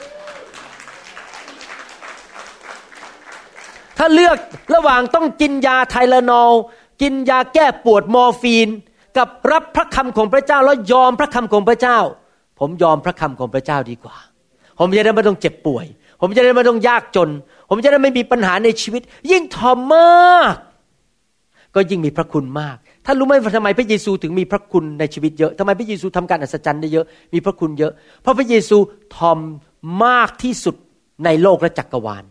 ถ้าเลือกระหว่างต้องกินยาไทลานอลกินยาแก้ปวดมอร์ฟีน กับรับพระคำของพระเจ้าแล้วยอมพระคำของพระเจ้า ผมยอมพระคำของพระเจ้าดีกว่า ผมจะได้ไม่ต้องเจ็บป่วย ผมจะได้ไม่ต้องยากจน ผมจะได้ไม่มีปัญหาในชีวิต ยิ่งทอมมาก ก็ยิ่งมีพระคุณมากท่านรู้ไหมทำไมพระเยซูถึงมีพระคุณในชีวิตเยอะทำไมพระเยซูทำการอัศจรรย์ได้เยอะมีพระคุณเยอะ เพราะพระเยซูทอมมากที่สุดในโลกและจักกรวาล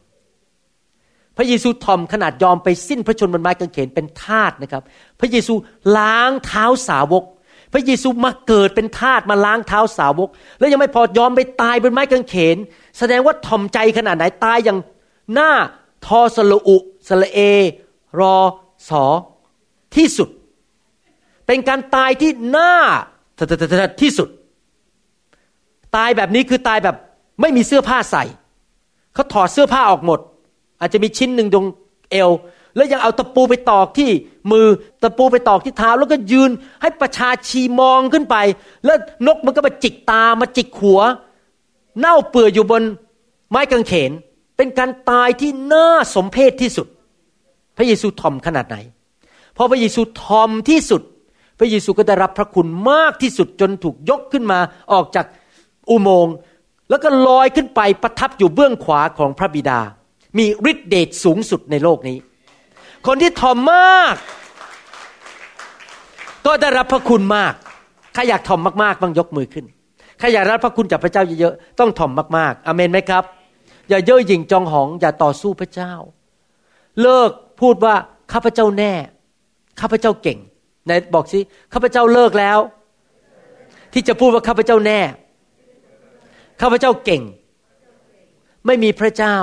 พระเยซูทอมขนาดยอมไปสิ้นพระชนม์บนไม้กางเขนเป็นทาสนะครับ พระเยซูล้างเท้าสาวก พระเยซูมาเกิดเป็นทาสมาล้างเท้าสาวก แล้วยังไม่พอยอมไปตายบนไม้กางเขน แสดงว่าทอมใจขนาดไหนตายอย่างหน้าทอสละอุสละเอ รอสอ ที่สุด เป็นการตายที่หน้าที่สุด ตายแบบนี้คือตายแบบไม่มีเสื้อผ้าใส่เขาถอดเสื้อผ้าออกหมด อาจจะมีชิ้นหนึ่งตรงเอว แล้วยังเอาตะปูไปตอกที่มือตะปูไปตอกที่เท้า แล้วก็ยืนให้ประชาชีมองขึ้นไป แล้วนกมันก็มาจิกตามาจิกหัว เน่าเปื่อยอยู่บนไม้กางเขน เป็นการตายที่น่าสมเพชที่สุด พระเยซูทอมขนาดไหน พอพระเยซูทอมที่สุด พระเยซูก็ได้รับพระคุณมากที่สุดจนถูกยกขึ้นมาออกจากอุโมงค์แล้วก็ลอยขึ้นไปประทับอยู่เบื้องขวาของพระบิดา มีฤทธิเดชสูงสุดในโลกนี้ คนที่ทอมมาก ก็ได้รับพระคุณมากใครอยากทอมมากๆบ้างยกมือขึ้นใครอยากรับพระคุณจากพระเจ้าเยอะๆต้องทอมมากๆอเมนไหมครับ อย่าเย่อหยิ่งจองหองอย่าต่อสู้พระเจ้า เลิกพูดว่าข้าพเจ้าแน่ ข้าพเจ้าเก่งไหนบอกสิข้าพเจ้าเลิกแล้ว ที่จะพูดว่าข้าพเจ้าแน่ ข้าพเจ้าเก่ง ไม่มีพระเจ้า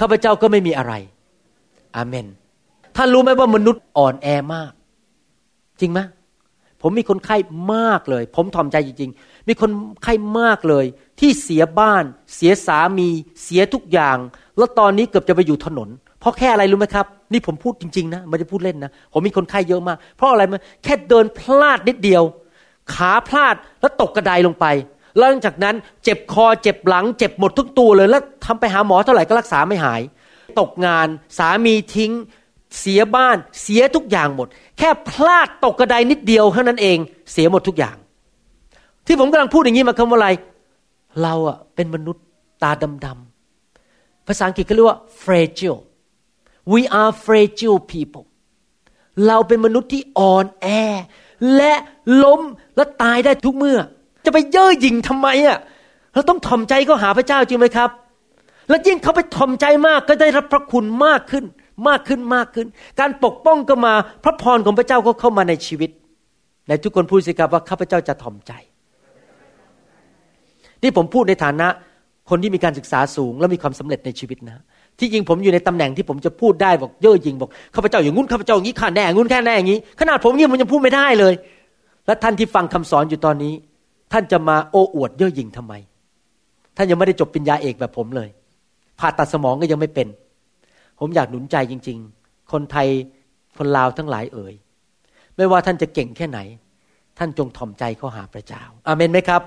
ข้าพเจ้าก็ไม่มีอะไร อาเมนท่านรู้ไหมว่ามนุษย์อ่อนแอมาก จริงไหมผมมีคนไข้มากเลย ผมทอมใจจริง ๆ มีคนไข้มากเลย ที่เสียบ้าน เสียสามี เสียทุกอย่าง แล้วตอนนี้เกือบจะไปอยู่ถนน เพราะแค่อะไรรู้ไหมครับ นี่ผมพูดจริงๆนะไม่ได้พูดเล่นนะผมมีคนไข้เยอะมาก เพราะอะไรมาแค่เดินพลาดนิดเดียว ขาพลาดแล้วตกกระไดลงไปหลังจากนั้นเจ็บคอเจ็บหลัง เจ็บหมดทุกตัวเลยแล้วทำไปหาหมอเท่าไหร่ก็รักษาไม่หาย ตกงานสามีทิ้ง เสียบ้าน เสียทุกอย่างหมด แค่พลาดตกกระไดนิดเดียวเท่านั้นเองเสียหมดทุกอย่าง ที่ผมกำลังพูดอย่างนี้มาคำว่าอะไร เราอะเป็นมนุษย์ตาดำๆภาษาอังกฤษเขาเรียกว่า fragile we are fragile people เราเป็นมนุษย์ที่อ่อนแอ และล้มและตายได้ทุกเมื่อ จะไปเย่อหยิ่งทำไมอะเราต้องถ่อมใจก็หาพระเจ้าจริงไหมครับ แล้วยิ่งเขาไปถ่อมใจมากก็ได้รับพระคุณมากขึ้น มากขึ้นมากขึ้น การปกป้องก็มาพระพรของพระเจ้าก็เข้ามาในชีวิตในทุกคนพูดสิครับว่าข้าพเจ้าจะถ่อมใจ นี่ผมพูดในฐานะคนที่มีการศึกษาสูงและมีความสำเร็จในชีวิตนะ ที่จริงผมอยู่ในตำแหน่งที่ผมจะพูดได้บอกเย่อหยิ่งบอกข้าพเจ้าอย่างงุ้นข้าพเจ้าอย่างนี้ข้าแน่งุ้นแค่แน่อย่างนี้ ขนาดผมยังมันยังพูดไม่ได้เลย และท่านที่ฟังคำสอนอยู่ตอนนี้ ท่านจะมาโอ้อวดเย่อหยิ่งทำไม ท่านยังไม่ได้จบปริญญาเอกแบบผมเลยผ่าตัดสมองก็ยังไม่เป็น ผมอยากหนุนใจจริง ๆ คนไทยคนลาวทั้งหลายเอ่ยไม่ว่าท่านจะเก่งแค่ไหน ท่านจงถ่อมใจเข้าหาพระเจ้าอาเมนไหมครับ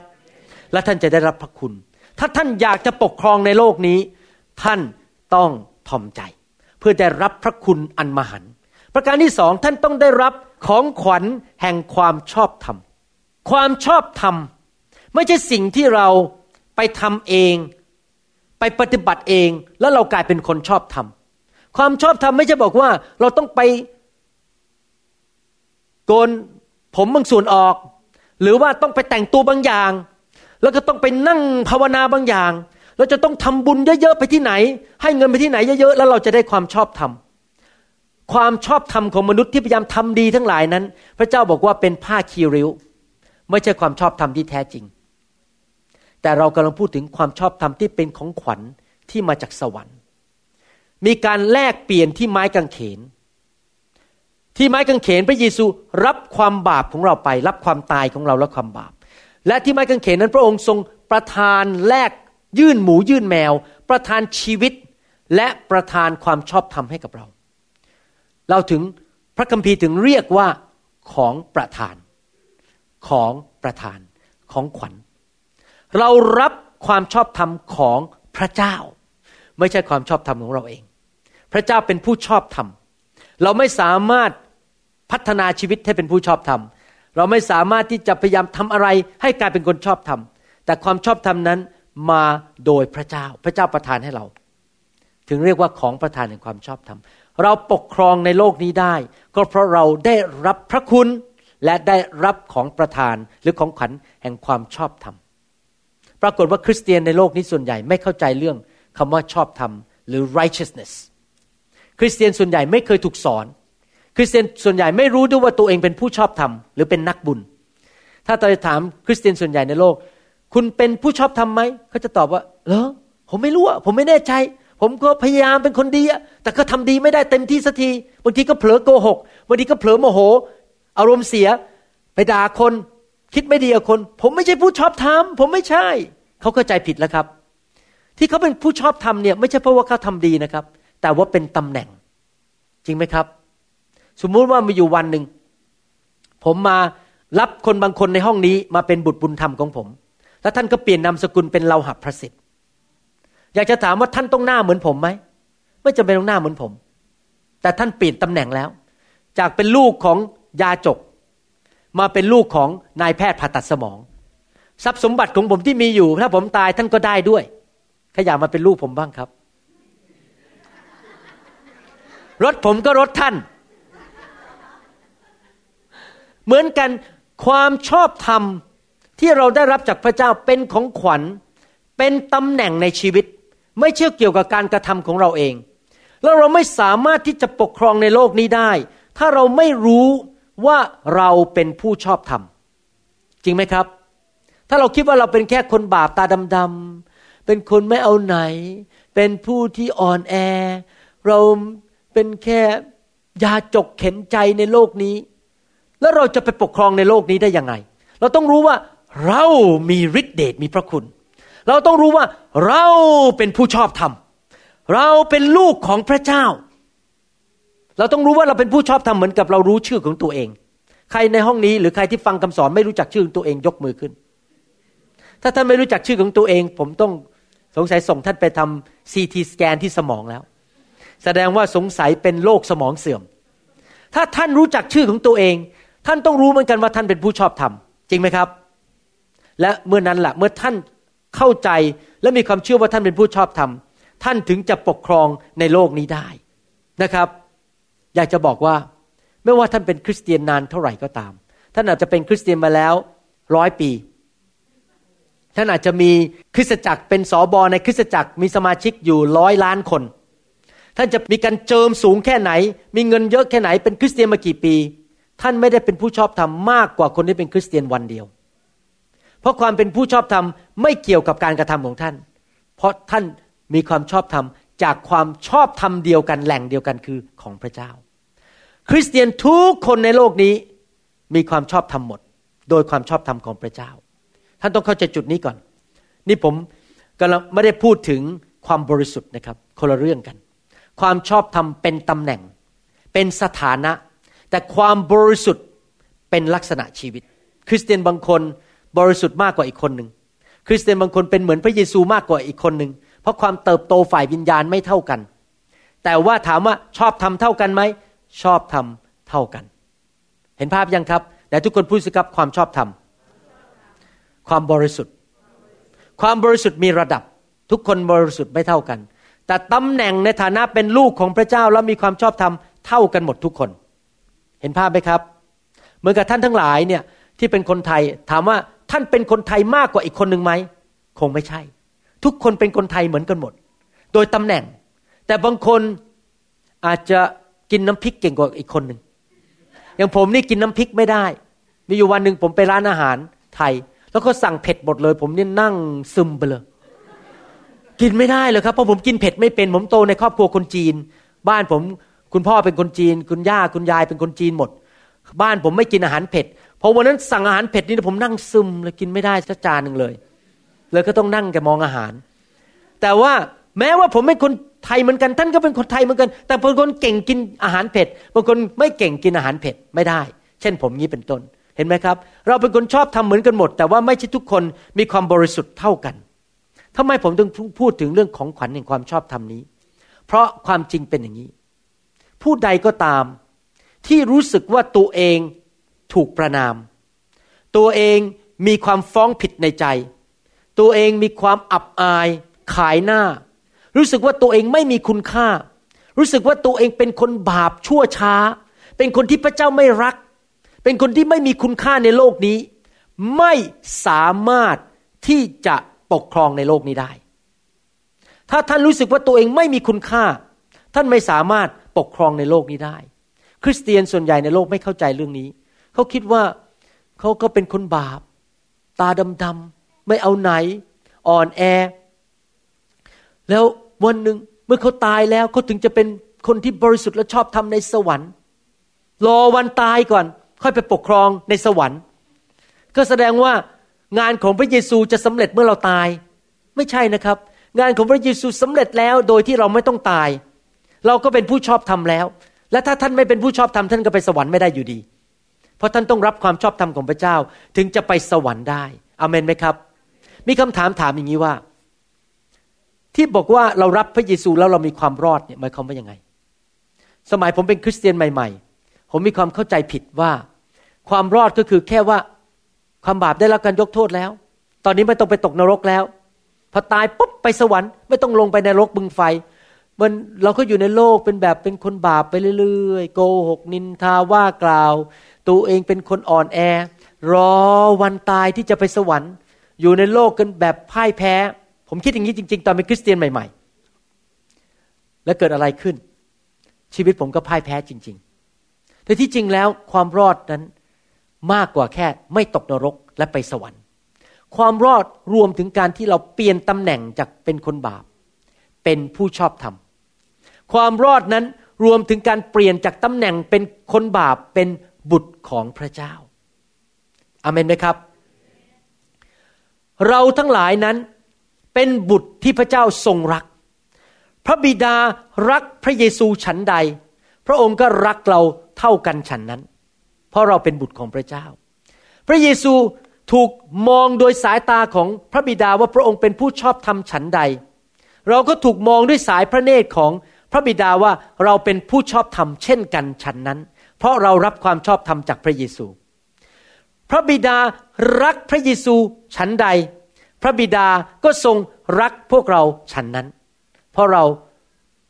และท่านจะได้รับพระคุณ ถ้าท่านอยากจะปกครองในโลกนี้ ท่าน ต้องถ่อมใจ เพื่อได้รับพระคุณอันมหันประการที่สองท่านต้องได้รับของขวัญแห่งความชอบธรรม ความชอบธรรม ไม่ใช่สิ่งที่เราไปทำเอง ไปปฏิบัติเองแล้วเรากลายเป็นคนชอบธรรม ความชอบธรรมไม่ใช่บอกว่าเราต้องไปโกนผมบางส่วนออก หรือว่าต้องไปแต่งตัวบางอย่าง แล้วก็ต้องไปนั่งภาวนาบางอย่าง เราจะต้องทำบุญเยอะๆไปที่ไหน ให้เงินไปที่ไหนเยอะๆแล้วเราจะได้ความชอบธรรมความชอบธรรมของมนุษย์ที่พยายามทำดีทั้งหลายนั้น พระเจ้าบอกว่าเป็นผ้าคีริ้ว ไม่ใช่ความชอบธรรมที่แท้จริง แต่เรากำลังพูดถึงความชอบธรรมที่เป็นของขวัญที่มาจากสวรรค์ มีการแลกเปลี่ยนที่ไม้กางเขน ที่ไม้กางเขนพระเยซูรับความบาปของเราไป รับความตายของเราและความบาป และที่ไม้กางเขนนั้นพระองค์ทรงประทานแลก ยื่นหมูยื่นแมว ประทานชีวิตและประทานความชอบธรรมให้กับเรา เราถึงพระคัมภีร์ถึงเรียกว่าของประทาน ของประทานของขวัญ เรารับความชอบธรรมของพระเจ้า ไม่ใช่ความชอบธรรมของเราเอง พระเจ้าเป็นผู้ชอบธรรม เราไม่สามารถพัฒนาชีวิตให้เป็นผู้ชอบธรรม เราไม่สามารถที่จะพยายามทำอะไรให้กลายเป็นคนชอบธรรม แต่ความชอบธรรมนั้น มาโดยพระเจ้า พระเจ้าประทานให้เรา ถึงเรียกว่าของประทานแห่งความชอบธรรม เราปกครองในโลกนี้ได้ ก็เพราะเราได้รับพระคุณและได้รับของประทานหรือของขวัญแห่งความชอบธรรม ปรากฏว่าคริสเตียนในโลกนี้ส่วนใหญ่ไม่เข้าใจเรื่องคำว่าชอบธรรมหรือ righteousness คริสเตียนส่วนใหญ่ไม่เคยถูกสอน คริสเตียนส่วนใหญ่ไม่รู้ด้วยว่าตัวเองเป็นผู้ชอบธรรมหรือเป็นนักบุญ ถ้าเราจะถามคริสเตียนส่วนใหญ่ในโลก คุณเป็นผู้ชอบธรรมไหมเขาจะตอบว่าเหรอผมไม่รู้อะผมไม่แน่ใจ ผมก็พยายามเป็นคนดีอะแต่ก็ทำดีไม่ได้เต็มที่สักทีบางทีก็เผลอโกหกบางทีก็เผลอโมโห อารมณ์เสียไปด่าคน คิดไม่ดีกับคน ผมไม่ใช่ผู้ชอบธรรมผมไม่ใช่ เขาเข้าใจผิดแล้วครับ ที่เขาเป็นผู้ชอบธรรมเนี่ย ไม่ใช่เพราะว่าเขาทำดีนะครับ แต่ว่าเป็นตำแหน่ง จริงไหมครับ สมมุติว่ามีอยู่วันหนึ่งผมมารับคนบางคนในห้องนี้มาเป็นบุตรบุญธรรมของผม แล้วท่านก็เปลี่ยนนามสกุลเป็นเราหับพระสิทธิ์อยากจะถามว่าท่านต้องหน้าเหมือนผมไหมไม่จำเป็นต้องหน้าเหมือนผม แต่ท่านเปลี่ยนตำแหน่งแล้ว จากเป็นลูกของยาจก มาเป็นลูกของนายแพทย์ผ่าตัดสมอง ทรัพย์สมบัติของผมที่มีอยู่ ถ้าผมตายท่านก็ได้ด้วยขอยามาเป็นลูกผมบ้างครับ รถผมก็รถท่าน เหมือนกันความชอบธรรม ที่เราได้รับจากพระเจ้าเป็นของขวัญ เป็นตำแหน่งในชีวิต ไม่เชื่อเกี่ยวกับการกระทำของเราเอง แล้วเราไม่สามารถที่จะปกครองในโลกนี้ได้ ถ้าเราไม่รู้ว่าเราเป็นผู้ชอบธรรม จริงไหมครับ ถ้าเราคิดว่าเราเป็นแค่คนบาปตาดำๆเป็นคนไม่เอาไหน เป็นผู้ที่อ่อนแอ เราเป็นแค่ยาจกเข็นใจในโลกนี้ แล้วเราจะไปปกครองในโลกนี้ได้ยังไง เราต้องรู้ว่า เรามีฤทธิเดชมีพระคุณ เราต้องรู้ว่าเราเป็นผู้ชอบธรรม เราเป็นลูกของพระเจ้า เราต้องรู้ว่าเราเป็นผู้ชอบธรรมเหมือนกับเรารู้ชื่อของตัวเอง ใครในห้องนี้หรือใครที่ฟังคำสอนไม่รู้จักชื่อของตัวเองยกมือขึ้น ถ้าท่านไม่รู้จักชื่อของตัวเอง ผมต้องสงสัยส่งท่านไปทำซีทีสแกนที่สมองแล้ว แสดงว่าสงสัยเป็นโรคสมองเสื่อม ถ้าท่านรู้จักชื่อของตัวเอง ท่านต้องรู้เหมือนกันว่าท่านเป็นผู้ชอบธรรมจริงไหมครับ และเมื่อนั้นแหละเมื่อท่านเข้าใจและมีความเชื่อว่าท่านเป็นผู้ชอบธรรม ท่านถึงจะปกครองในโลกนี้ได้นะครับ อยากจะบอกว่าไม่ว่าท่านเป็นคริสเตียนนานเท่าไหร่ก็ตาม ท่านอาจจะเป็นคริสเตียนมาแล้วร้อยปี ท่านอาจจะมีคริสตจักรเป็นสอบอในคริสตจักรมีสมาชิกอยู่ร้อยล้านคน ท่านจะมีการเจิมสูงแค่ไหน มีเงินเยอะแค่ไหนเป็นคริสเตียนมากี่ปี ท่านไม่ได้เป็นผู้ชอบธรรมมากกว่าคนที่เป็นคริสเตียนวันเดียว เพราะความเป็นผู้ชอบธรรมไม่เกี่ยวกับการกระทำของท่าน เพราะท่านมีความชอบธรรมจากความชอบธรรมเดียวกันแหล่งเดียวกันคือของพระเจ้า คริสเตียนทุกคนในโลกนี้มีความชอบธรรมหมด โดยความชอบธรรมของพระเจ้า ท่านต้องเข้าใจจุดนี้ก่อน นี่ผมกำลังไม่ได้พูดถึงความบริสุทธิ์นะครับคนละเรื่องกัน ความชอบธรรมเป็นตำแหน่ง เป็นสถานะ แต่ความบริสุทธิ์เป็นลักษณะชีวิต คริสเตียนบางคน บริสุทธิ์มากกว่าอีกคนหนึ่งคริสเตียนบางคนเป็นเหมือนพระเยซูมากกว่าอีกคนหนึ่งเพราะความเติบโตฝ่ายวิญญาณไม่เท่ากัน แต่ว่าถามว่าชอบทำเท่ากันไหมชอบทำเท่ากัน เห็นภาพยังครับแต่ทุกคนพูดสิครับความชอบธรรมความบริสุทธิ์ ความบริสุทธิ์มีระดับ ทุกคนบริสุทธิ์ไม่เท่ากัน แต่ตำแหน่งในฐานะเป็นลูกของพระเจ้าแล้วมีความชอบธรรมเท่ากันหมดทุกคน เห็นภาพไหมครับ เหมือนกับท่านทั้งหลายเนี่ยที่เป็นคนไทยถามว่า ท่านเป็นคนไทยมากกว่าอีกคนหนึ่งไหม คงไม่ใช่ ทุกคนเป็นคนไทยเหมือนกันหมด โดยตำแหน่ง แต่บางคนอาจจะกินน้ำพริกเก่งกว่าอีกคนหนึ่งอย่างผมนี่กินน้ำพริกไม่ได้ มีอยู่วันหนึ่งผมไปร้านอาหารไทย แล้วก็สั่งเผ็ดหมดเลย ผมนี่นั่งซึมไปเลยกินไม่ได้เลยครับเพราะผมกินเผ็ดไม่เป็น ผมโตในครอบครัวคนจีน บ้านผมคุณพ่อเป็นคนจีน คุณย่าคุณยายเป็นคนจีนหมด บ้านผมไม่กินอาหารเผ็ด พอวันนั้นสั่งอาหารเผ็ดนี่ผมนั่งซึมเลยกินไม่ได้สักจานหนึ่งเลย เลยก็ต้องนั่งแกมองอาหาร แต่ว่าแม้ว่าผมเป็นคนไทยเหมือนกันท่านก็เป็นคนไทยเหมือนกัน แต่บางคนเก่งกินอาหารเผ็ดบางคนไม่เก่งกินอาหารเผ็ดไม่ได้ เช่นผมนี้เป็นต้นเห็นไหมครับ เราเป็นคนชอบทำเหมือนกันหมด แต่ว่าไม่ใช่ทุกคนมีความบริสุทธิ์เท่ากันทำไมผมถึงพูดถึงเรื่องของขวัญแห่งความชอบธรรมนี้ เพราะความจริงเป็นอย่างนี้ ผู้ใดก็ตามที่รู้สึกว่าตัวเอง ถูกประนาม ตัวเองมีความฟ้องผิดในใจ ตัวเองมีความอับอาย ขายหน้า รู้สึกว่าตัวเองไม่มีคุณค่า รู้สึกว่าตัวเองเป็นคนบาปชั่วช้า เป็นคนที่พระเจ้าไม่รัก เป็นคนที่ไม่มีคุณค่าในโลกนี้ ไม่สามารถที่จะปกครองในโลกนี้ได้ ถ้าท่านรู้สึกว่าตัวเองไม่มีคุณค่า ท่านไม่สามารถปกครองในโลกนี้ได้ คริสเตียนส่วนใหญ่ในโลกไม่เข้าใจเรื่องนี้ เขาคิดว่าเขาก็เป็นคนบาป ตาดำๆไม่เอาไหน อ่อนแอ แล้ววันหนึ่งเมื่อเขาตายแล้วเขาถึงจะเป็นคนที่บริสุทธิ์และชอบทำในสวรรค์ รอวันตายก่อน ค่อยไปปกครองในสวรรค์ ก็แสดงว่างานของพระเยซูจะสำเร็จเมื่อเราตาย ไม่ใช่นะครับ งานของพระเยซูสำเร็จแล้วโดยที่เราไม่ต้องตาย เราก็เป็นผู้ชอบทำแล้ว และถ้าท่านไม่เป็นผู้ชอบธรรมท่านก็ไปสวรรค์ไม่ได้อยู่ดี เพราะท่านต้องรับความชอบธรรมของพระเจ้า ถึงจะไปสวรรค์ได้อเมนไหมครับ มีคำถามถามอย่างนี้ว่า ที่บอกว่าเรารับพระเยซูแล้วเรามีความรอดเนี่ยหมายความว่ายังไง สมัยผมเป็นคริสเตียนใหม่ ๆ ผมมีความเข้าใจผิดว่า ความรอดก็คือแค่ว่าความบาปได้รับการยกโทษแล้ว ตอนนี้ไม่ต้องไปตกนรกแล้ว พอตายปุ๊บไปสวรรค์ไม่ต้องลงไปในนรกบึงไฟ มันเราก็อยู่ในโลกเป็นแบบเป็นคนบาปไปเรื่อยๆ โกหกนินทาว่ากล่าว ตัวเองเป็นคนอ่อนแอ รอวันตายที่จะไปสวรรค์ อยู่ในโลกกันแบบพ่ายแพ้ ผมคิดอย่างนี้จริง ๆ ตอนเป็นคริสเตียนใหม่ ๆ แล้วเกิดอะไรขึ้น ชีวิตผมก็พ่ายแพ้จริง ๆ แต่ที่จริงแล้วความรอดนั้นมากกว่าแค่ไม่ตกนรกและไปสวรรค์ ความรอดรวมถึงการที่เราเปลี่ยนตำแหน่งจากเป็นคนบาป เป็นผู้ชอบธรรม ความรอดนั้นรวมถึงการเปลี่ยนจากตำแหน่งเป็นคนบาปเป็น บุตรของพระเจ้าอาเมนไหมครับ เราทั้งหลายนั้นเป็นบุตรที่พระเจ้าทรงรัก พระบิดารักพระเยซูฉันใด พระองค์ก็รักเราเท่ากันฉันนั้น เพราะเราเป็นบุตรของพระเจ้า พระเยซูถูกมองโดยสายตาของพระบิดาว่าพระองค์เป็นผู้ชอบธรรมฉันใด เราก็ถูกมองด้วยสายพระเนตรของพระบิดาว่าเราเป็นผู้ชอบธรรมเช่นกันฉันนั้น เพราะเรารับความชอบธรรมจากพระเยซู พระบิดารักพระเยซูฉันใด พระบิดาก็ทรงรักพวกเราฉันนั้น เพราะเรา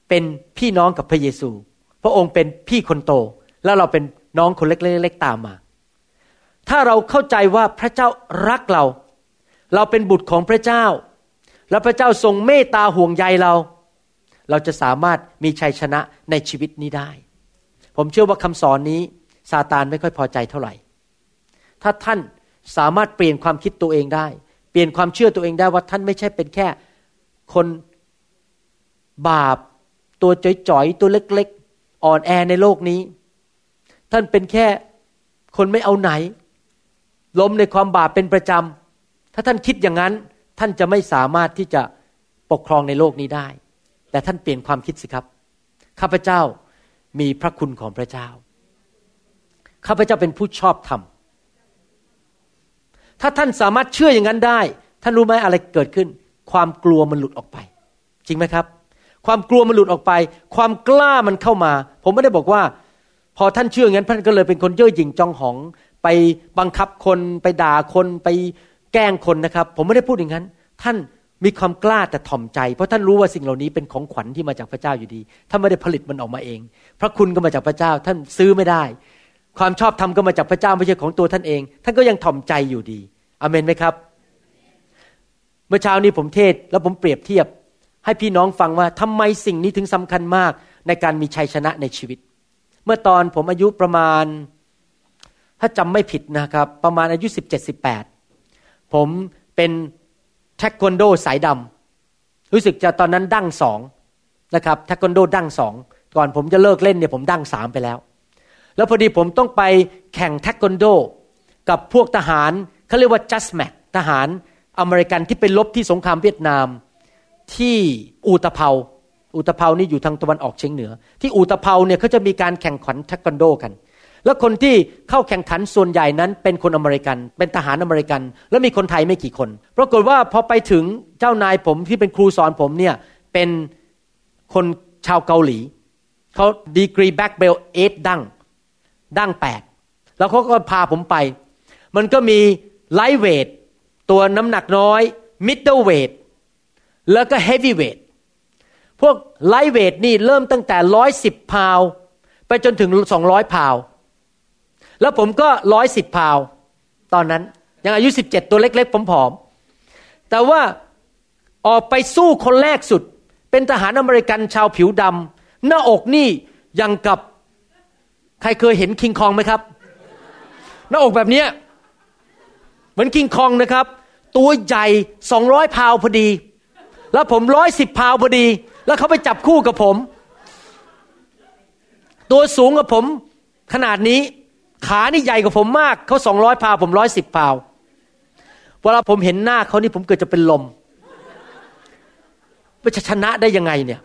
เป็นพี่น้องกับพระเยซู พระองค์เป็นพี่คนโต แล้วเราเป็นน้องคนเล็กๆตามมา ถ้าเราเข้าใจว่าพระเจ้ารักเรา เราเป็นบุตรของพระเจ้า และพระเจ้าทรงเมตตาห่วงใยเรา เราจะสามารถมีชัยชนะในชีวิตนี้ได้ ผมเชื่อว่าคำสอนนี้ซาตานไม่ค่อยพอใจเท่าไหร่ ถ้าท่านสามารถเปลี่ยนความคิดตัวเองได้ เปลี่ยนความเชื่อตัวเองได้ว่าท่านไม่ใช่เป็นแค่คนบาป ตัวจ่อยๆตัวเล็กๆ อ่อนแอในโลกนี้ ท่านเป็นแค่คนไม่เอาไหน ล้มในความบาปเป็นประจำถ้าท่านคิดอย่างนั้น ท่านจะไม่สามารถที่จะปกครองในโลกนี้ได้ แต่ท่านเปลี่ยนความคิดสิครับข้าพเจ้า มีพระคุณของพระเจ้า ข้าพเจ้าเป็นผู้ชอบธรรม ถ้าท่านสามารถเชื่ออย่างนั้นได้ ท่านรู้ไหมอะไรเกิดขึ้น ความกลัวมันหลุดออกไป จริงไหมครับ ความกลัวมันหลุดออกไป ความกล้ามันเข้ามา ผมไม่ได้บอกว่า พอท่านเชื่ออย่างนั้นท่านก็เลยเป็นคนเย่อหยิ่งจองหอง ไปบังคับคน ไปด่าคน ไปแกล้งคนนะครับ ผมไม่ได้พูดอย่างนั้น ท่าน มีความกล้าแต่ถ่อมใจ เพราะท่านรู้ว่าสิ่งเหล่านี้เป็นของขวัญที่มาจากพระเจ้าอยู่ดีท่านไม่ได้ผลิตมันออกมาเอง พระคุณก็มาจากพระเจ้าท่านซื้อไม่ได้ ความชอบธรรมก็มาจากพระเจ้าไม่ใช่ของตัวท่านเอง ท่านก็ยังถ่อมใจอยู่ดีอเมนไหมครับ เมื่อเช้านี้ผมเทศแล้วผมเปรียบเทียบ ให้พี่น้องฟังว่าทำไมสิ่งนี้ถึงสำคัญมากในการมีชัยชนะในชีวิต เมื่อตอนผมอายุประมาณ ถ้าจำไม่ผิดนะครับ ประมาณอายุสิบเจ็ดสิบแปดผมเป็น เทควันโดสายดำรู้สึกจะตอนนั้นดั้งสองนะครับเทควันโดดั้งสองก่อนผมจะเลิกเล่นเนี่ยผมดั้งสามไปแล้ว แล้วพอดีผมต้องไปแข่งเทควันโด กับพวกทหารเขาเรียกว่าจัสแมกทหารอเมริกันที่ไปลบที่สงครามเวียดนามที่อูตะเภาอูตะเภานี่อยู่ทางตะวันออกเฉียงเหนือ ที่อูตะเภาเนี่ยเขาจะมีการแข่งขันเทควันโดกัน แล้วคนที่เข้าแข่งขันส่วนใหญ่นั้นเป็นคนอเมริกัน เป็นทหารอเมริกัน แล้วมีคนไทยไม่กี่คนปรากฏว่าพอไปถึงเจ้านายผมที่เป็นครูสอนผมเนี่ยเป็นคนชาวเกาหลีเขาดีกรี black belt eight ดั้งดั้งแปดแล้วเขาก็พาผมไป มันก็มี lightweight ตัวน้ำหนักน้อย middleweight แล้วก็ heavyweight พวก lightweight นี่เริ่มตั้งแต่ร้อยสิบพาว ไปจนถึงสองร้อยพาว แล้วผมก็ร้อยสิบพาว ตอนนั้นยังอายุสิบเจ็ดตัวเล็กๆผอมๆแต่ว่าออกไปสู้คนแรกสุด เป็นทหารอเมริกันชาวผิวดำหน้าอกนี่ยังกับใครเคยเห็นคิงคองไหมครับ หน้าอกแบบนี้เหมือนคิงคองนะครับ ตัวใหญ่สองร้อยพาวพอดี แล้วผมร้อยสิบพาวพอดี แล้วเขาไปจับคู่กับผม ตัวสูงกับผมขนาดนี้ ขานี่ใหญ่กว่าผมมากเขาสองร้อยพาวผมร้อยสิบพาวเวลาผมเห็นหน้าเขานี่ผมเกิดจะเป็นลมมันจะชนะได้ยังไงเนี่ย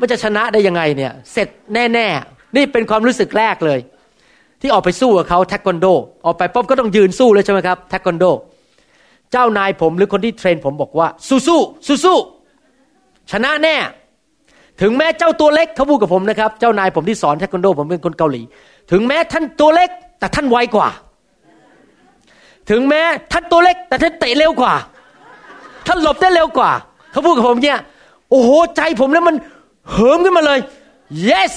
มันจะชนะได้ยังไงเนี่ย เสร็จแน่ๆ นี่เป็นความรู้สึกแรกเลย ที่ออกไปสู้กับเขาเทควันโด ออกไปป๊บก็ต้องยืนสู้เลยใช่ไหมครับเทควันโด เจ้านายผมหรือคนที่เทรนผมบอกว่า สู้สู้สู้สู้ชนะแน่ ถึงแม้เจ้าตัวเล็กเขาพูดกับผมนะครับ เจ้านายผมที่สอนเทควันโด ผมเป็นคนเกาหลี ถึงแม้ท่านตัวเล็ก แต่ท่านไวกว่า ถึงแม้ท่านตัวเล็ก แต่ท่านเตะเร็วกว่า ท่านหลบได้เร็วกว่า เขาพูดกับผมเนี่ย โอ้โหใจผมแล้วมันเหิมขึ้นมาเลย yes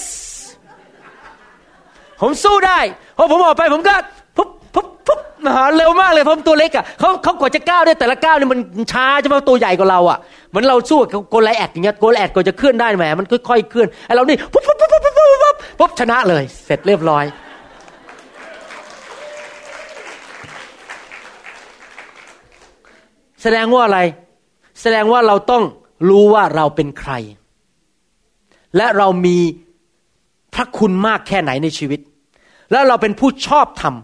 ผมสู้ได้พอผมออกไปผมก็ปุ๊บปุ๊บปุ๊บมาเร็วมากเลยผมตัวเล็กอะเขาเขากว่าจะก้าวได้แต่ละก้าวเนี่ยมันช้าจะมาตัวใหญ่กว่าเราอะเหมือนเราสู้กับโกลไลแอดอย่างเงี้ยโกลไลแอดก็จะเคลื่อนได้แหมมันค่อยๆเคลื่อนไอเรานี่ปุ๊บปุ๊บปุ๊บปุ๊บปุ๊บปุ๊บปุ๊บชนะเลย เสร็จเรียบร้อย แสดงว่าอะไร แสดงว่าเราต้องรู้ว่าเราเป็นใคร และเรามีพระคุณมากแค่ไหนในชีวิต แล้วเราเป็นผู้ชอบธรรม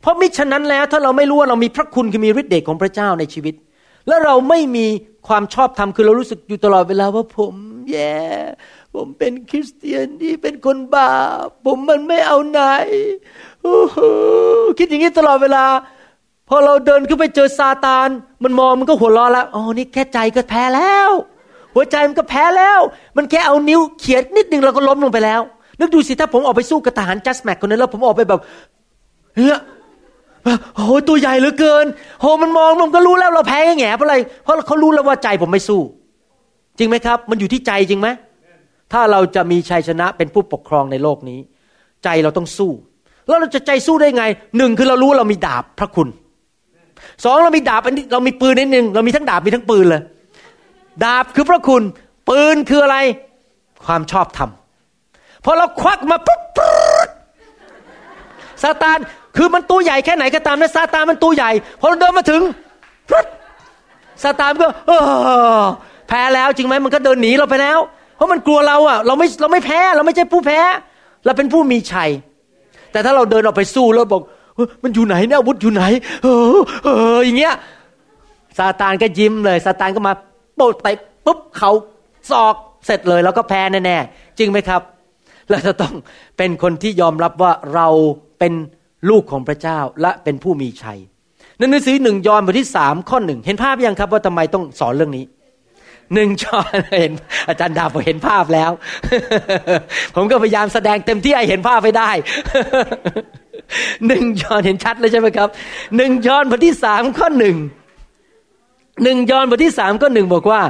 เพราะมิฉะนั้นแล้วถ้าเราไม่รู้ว่าเรามีพระคุณคือมีฤทธิ์เดชของพระเจ้าในชีวิต แล้วเราไม่มีความชอบธรรมคือเรารู้สึกอยู่ตลอดเวลาว่าผมแย่ผมเป็นคริสเตียนที่เป็นคนบาปผมมันไม่เอาไหนคิดอย่างนี้ตลอดเวลา พอเราเดินขึ้นไปเจอซาตาน มันมองมันก็หัวเราะแล้วอ๋อนี่แค่ใจก็แพ้แล้ว หัวใจมันก็แพ้แล้ว มันแค่เอานิ้วเขียดนิดนึงเราก็ล้มลงไปแล้ว นึกดูสิถ้าผมออกไปสู้กับทหารจัสแม็กคนนั้นแล้วผมออกไปแบบเฮ้ยโอ้ตัวใหญ่เหลือเกินโหมันมองมันก็รู้แล้วเราแพ้แง่เพราะอะไร เพราะเขารู้แล้วว่าใจผมไม่สู้ จริงไหมครับ มันอยู่ที่ใจจริงไหมถ้าเราจะมีชัยชนะเป็นผู้ปกครองในโลกนี้ ใจเราต้องสู้ แล้วเราจะใจสู้ได้ไงหนึ่งคือเรารู้เรามีดาบพระคุณ สองเรามีดาบอันนี้เรามีปืนนิดนึงเรามีทั้งดาบมีทั้งปืนเลย ดาบคือพระคุณ ปืนคืออะไร ความชอบธรรมพอเราควักมาปุ๊บซาตานคือมันตัวใหญ่แค่ไหนก็ตามนะซาตานมันตัวใหญ่พอเราเดินมาถึงซาตานก็แพ้แล้วจริงไหมมันก็เดินหนีเราไปแล้ว เพราะมันกลัวเราอะ เราไม่เราไม่แพ้ เราไม่ใช่ผู้แพ้ เราเป็นผู้มีชัย แต่ถ้าเราเดินออกไปสู้แล้วบอก มันอยู่ไหนเนี่ยอาวุธอยู่ไหน เออเอออย่างเงี้ยซาตานก็ยิ้มเลยซาตานก็มาโปะเตะปุ๊บเขาศอกเสร็จเลยแล้วก็แพ้แน่ๆจริงไหมครับ เราจะต้องเป็นคนที่ยอมรับว่าเราเป็นลูกของพระเจ้าและเป็นผู้มีชัยในหนังสือหนึ่งยอห์นบทที่สามข้อหนึ่งเห็นภาพยังครับว่าทำไมต้องสอนเรื่องนี้หนึ่งยอห์นเห็น อาจารย์ดาบเห็นภาพแล้ว ผมก็พยายามแสดงเต็มที่ให้เห็นภาพไปได้ หนึ่งยอนเห็นชัดเลยใช่ไหมครับหนึ่งยอนบทที่สามข้อหนึ่งหนึ่งยอนบทที่สามข้อหนึ่งบอกว่า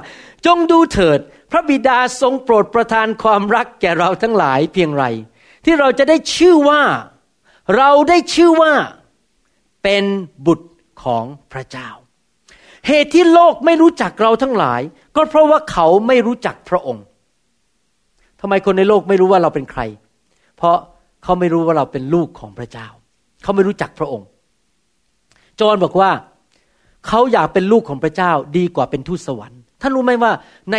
จงดูเถิด พระบิดาทรงโปรดประทานความรักแก่เราทั้งหลายเพียงไร ที่เราจะได้ชื่อว่า เราได้ชื่อว่าเป็นบุตรของพระเจ้า เหตุที่โลกไม่รู้จักเราทั้งหลาย ก็เพราะว่าเขาไม่รู้จักพระองค์ทำไมคนในโลกไม่รู้ว่าเราเป็นใคร เพราะ เขาไม่รู้ว่าเราเป็นลูกของพระเจ้า เขาไม่รู้จักพระองค์ จอห์นบอกว่าเขาอยากเป็นลูกของพระเจ้าดีกว่าเป็นทูตสวรรค์ ท่านรู้ไหมว่า ใน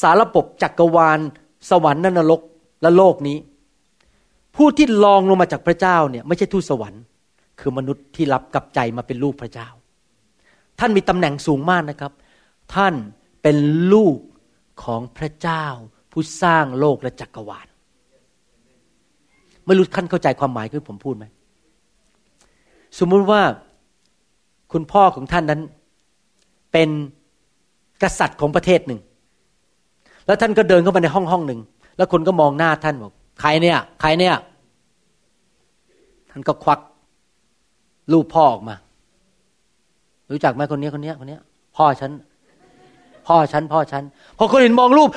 สารบบจักรวาล สวรรค์นรกและโลกนี้ ผู้ที่ลองลงมาจากพระเจ้าเนี่ยไม่ใช่ทูตสวรรค์ คือมนุษย์ที่รับกับใจมาเป็นลูกพระเจ้า ท่านมีตำแหน่งสูงมากนะครับ ท่านเป็นลูกของพระเจ้า ผู้สร้างโลกและจักรวาล ไม่รู้ท่านเข้าใจความหมายที่ผมพูดไหมสมมุติว่าคุณพ่อของท่านนั้น เป็นกษัตริย์ของประเทศหนึ่ง แล้วท่านก็เดินเข้าไปในห้องห้องหนึ่ง แล้วคนก็มองหน้าท่านบอกใครเนี่ย ใครเนี่ย ท่านก็ควักรูปพ่อออกมา รู้จักไหมคนนี้คนนี้คนนี้พ่อฉัน พ่อฉันพ่อฉันพอคนเห็นมองรูป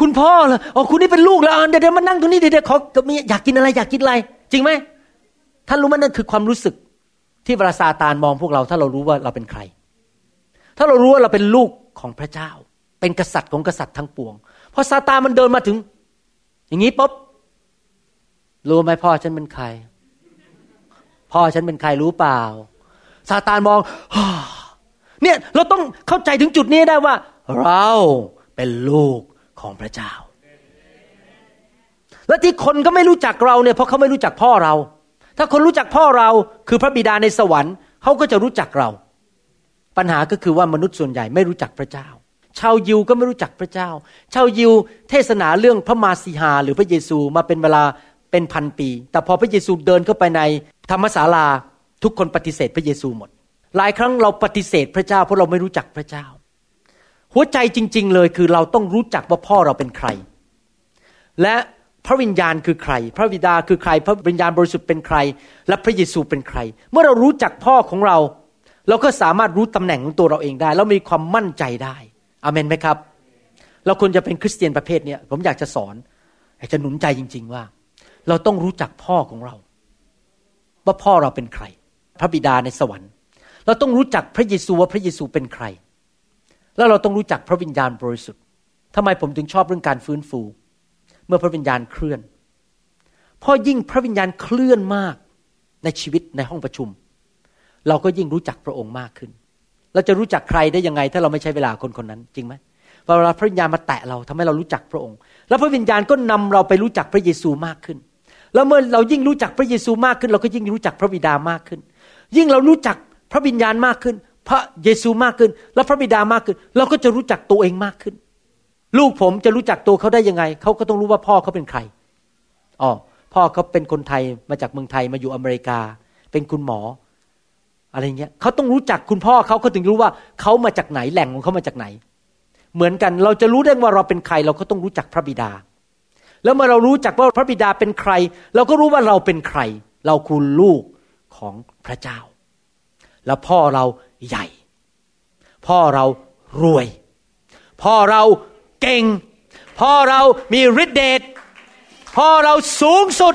คุณพ่อเหรออ๋อคุณนี่เป็นลูกแล้วเดี๋ยวเดี๋ยวมานั่งตรงนี้เดี๋ยวขอมีอยากกินอะไรอยากกินอะไร จริงไหมท่านรู้ไหมนั่นคือความรู้สึกที่เวลาซาตานมองพวกเรา ถ้าเรารู้ว่าเราเป็นใคร ถ้าเรารู้ว่าเราเป็นลูกของพระเจ้า เป็นกษัตริย์ของกษัตริย์ทั้งปวงพอซาตานมันเดินมาถึง อย่างนี้ปุ๊บรู้ไหมพ่อฉันเป็นใคร พ่อฉันเป็นใครรู้เปล่าซาตานมอง เนี่ยเราต้องเข้าใจถึงจุดนี้ได้ว่า เราเป็นลูกของพระเจ้า และที่คนก็ไม่รู้จักเราเนี่ยเพราะเขาไม่รู้จักพ่อเรา ถ้าคนรู้จักพ่อเราคือพระบิดาในสวรรค์เขาก็จะรู้จักเรา ปัญหาก็คือว่ามนุษย์ส่วนใหญ่ไม่รู้จักพระเจ้า ชาวยิวก็ไม่รู้จักพระเจ้า ชาวยิวเทศนาเรื่องพระมาสีหาหรือพระเยซูมาเป็นเวลาเป็นพันปี แต่พอพระเยซูเดินเข้าไปในธรรมศาลาทุกคนปฏิเสธพระเยซูหมด หลายครั้งเราปฏิเสธพระเจ้าเพราะเราไม่รู้จักพระเจ้า หัวใจจริง ๆ เลยคือเราต้องรู้จักว่าพ่อเราเป็นใคร และพระวิญญาณคือใคร พระบิดาคือใคร พระวิญญาณบริสุทธิ์เป็นใคร และพระเยซูเป็นใคร เมื่อเรารู้จักพ่อของเรา เราก็สามารถรู้ตำแหน่งของตัวเราเองได้ แล้วมีความมั่นใจได้อเมนไหมครับ เราควรจะเป็นคริสเตียนประเภทนี้ผมอยากจะสอนอยากจะหนุนใจจริง ๆ ว่า เราต้องรู้จักพ่อของเรา ว่าพ่อเราเป็นใคร พระบิดาในสวรรค์ เราต้องรู้จักพระเยซูว่าพระเยซูเป็นใคร แล้วเราต้องรู้จักพระวิญญาณบริสุทธิ์ทำไมผมถึงชอบเรื่องการฟื้นฟู เมื่อพระวิญญาณเคลื่อนพอยิ่งพระวิญญาณเคลื่อนมากในชีวิตในห้องประชุม เราก็ยิ่งรู้จักพระองค์มากขึ้น เราจะรู้จักใครได้ยังไง ถ้าเราไม่ใช้เวลาคนคนนั้นจริงไหมเวลาพระวิญญาณมาแตะเราทำให้เรารู้จักพระองค์ แล้วพระวิญญาณก็นำเราไปรู้จักพระเยซูมากขึ้น แล้วเมื่อเรายิ่งรู้จักพระเยซูมากขึ้น เราก็ยิ่งรู้จักพระบิดามากขึ้น ยิ่งเรารู้จัก พระวิญญาณมากขึ้น พระเยซูมากขึ้น แล้วพระบิดามากขึ้น เราก็จะรู้จักตัวเองมากขึ้น ลูกผมจะรู้จักตัวเขาได้ยังไง เขาก็ต้องรู้ว่าพ่อเขาเป็นใครอ๋อพ่อเขาเป็นคนไทยมาจากเมืองไทยมาอยู่อเมริกา เป็นคุณหมอ อะไรเงี้ยเขาต้องรู้จักคุณพ่อเขาเขาถึงรู้ว่าเขามาจากไหนแหล่งของเขามาจากไหน เหมือนกันเราจะรู้ได้ว่าเราเป็นใคร เราก็ต้องรู้จักพระบิดา แล้วเมื่อเรารู้จักว่าพระบิดาเป็นใคร เราก็รู้ว่าเราเป็นใคร เราคือลูกของพระเจ้า แล้วพ่อเราใหญ่ พ่อเรารวย พ่อเราเก่ง พ่อเรามีฤทธิเดชพ่อเราสูงสุด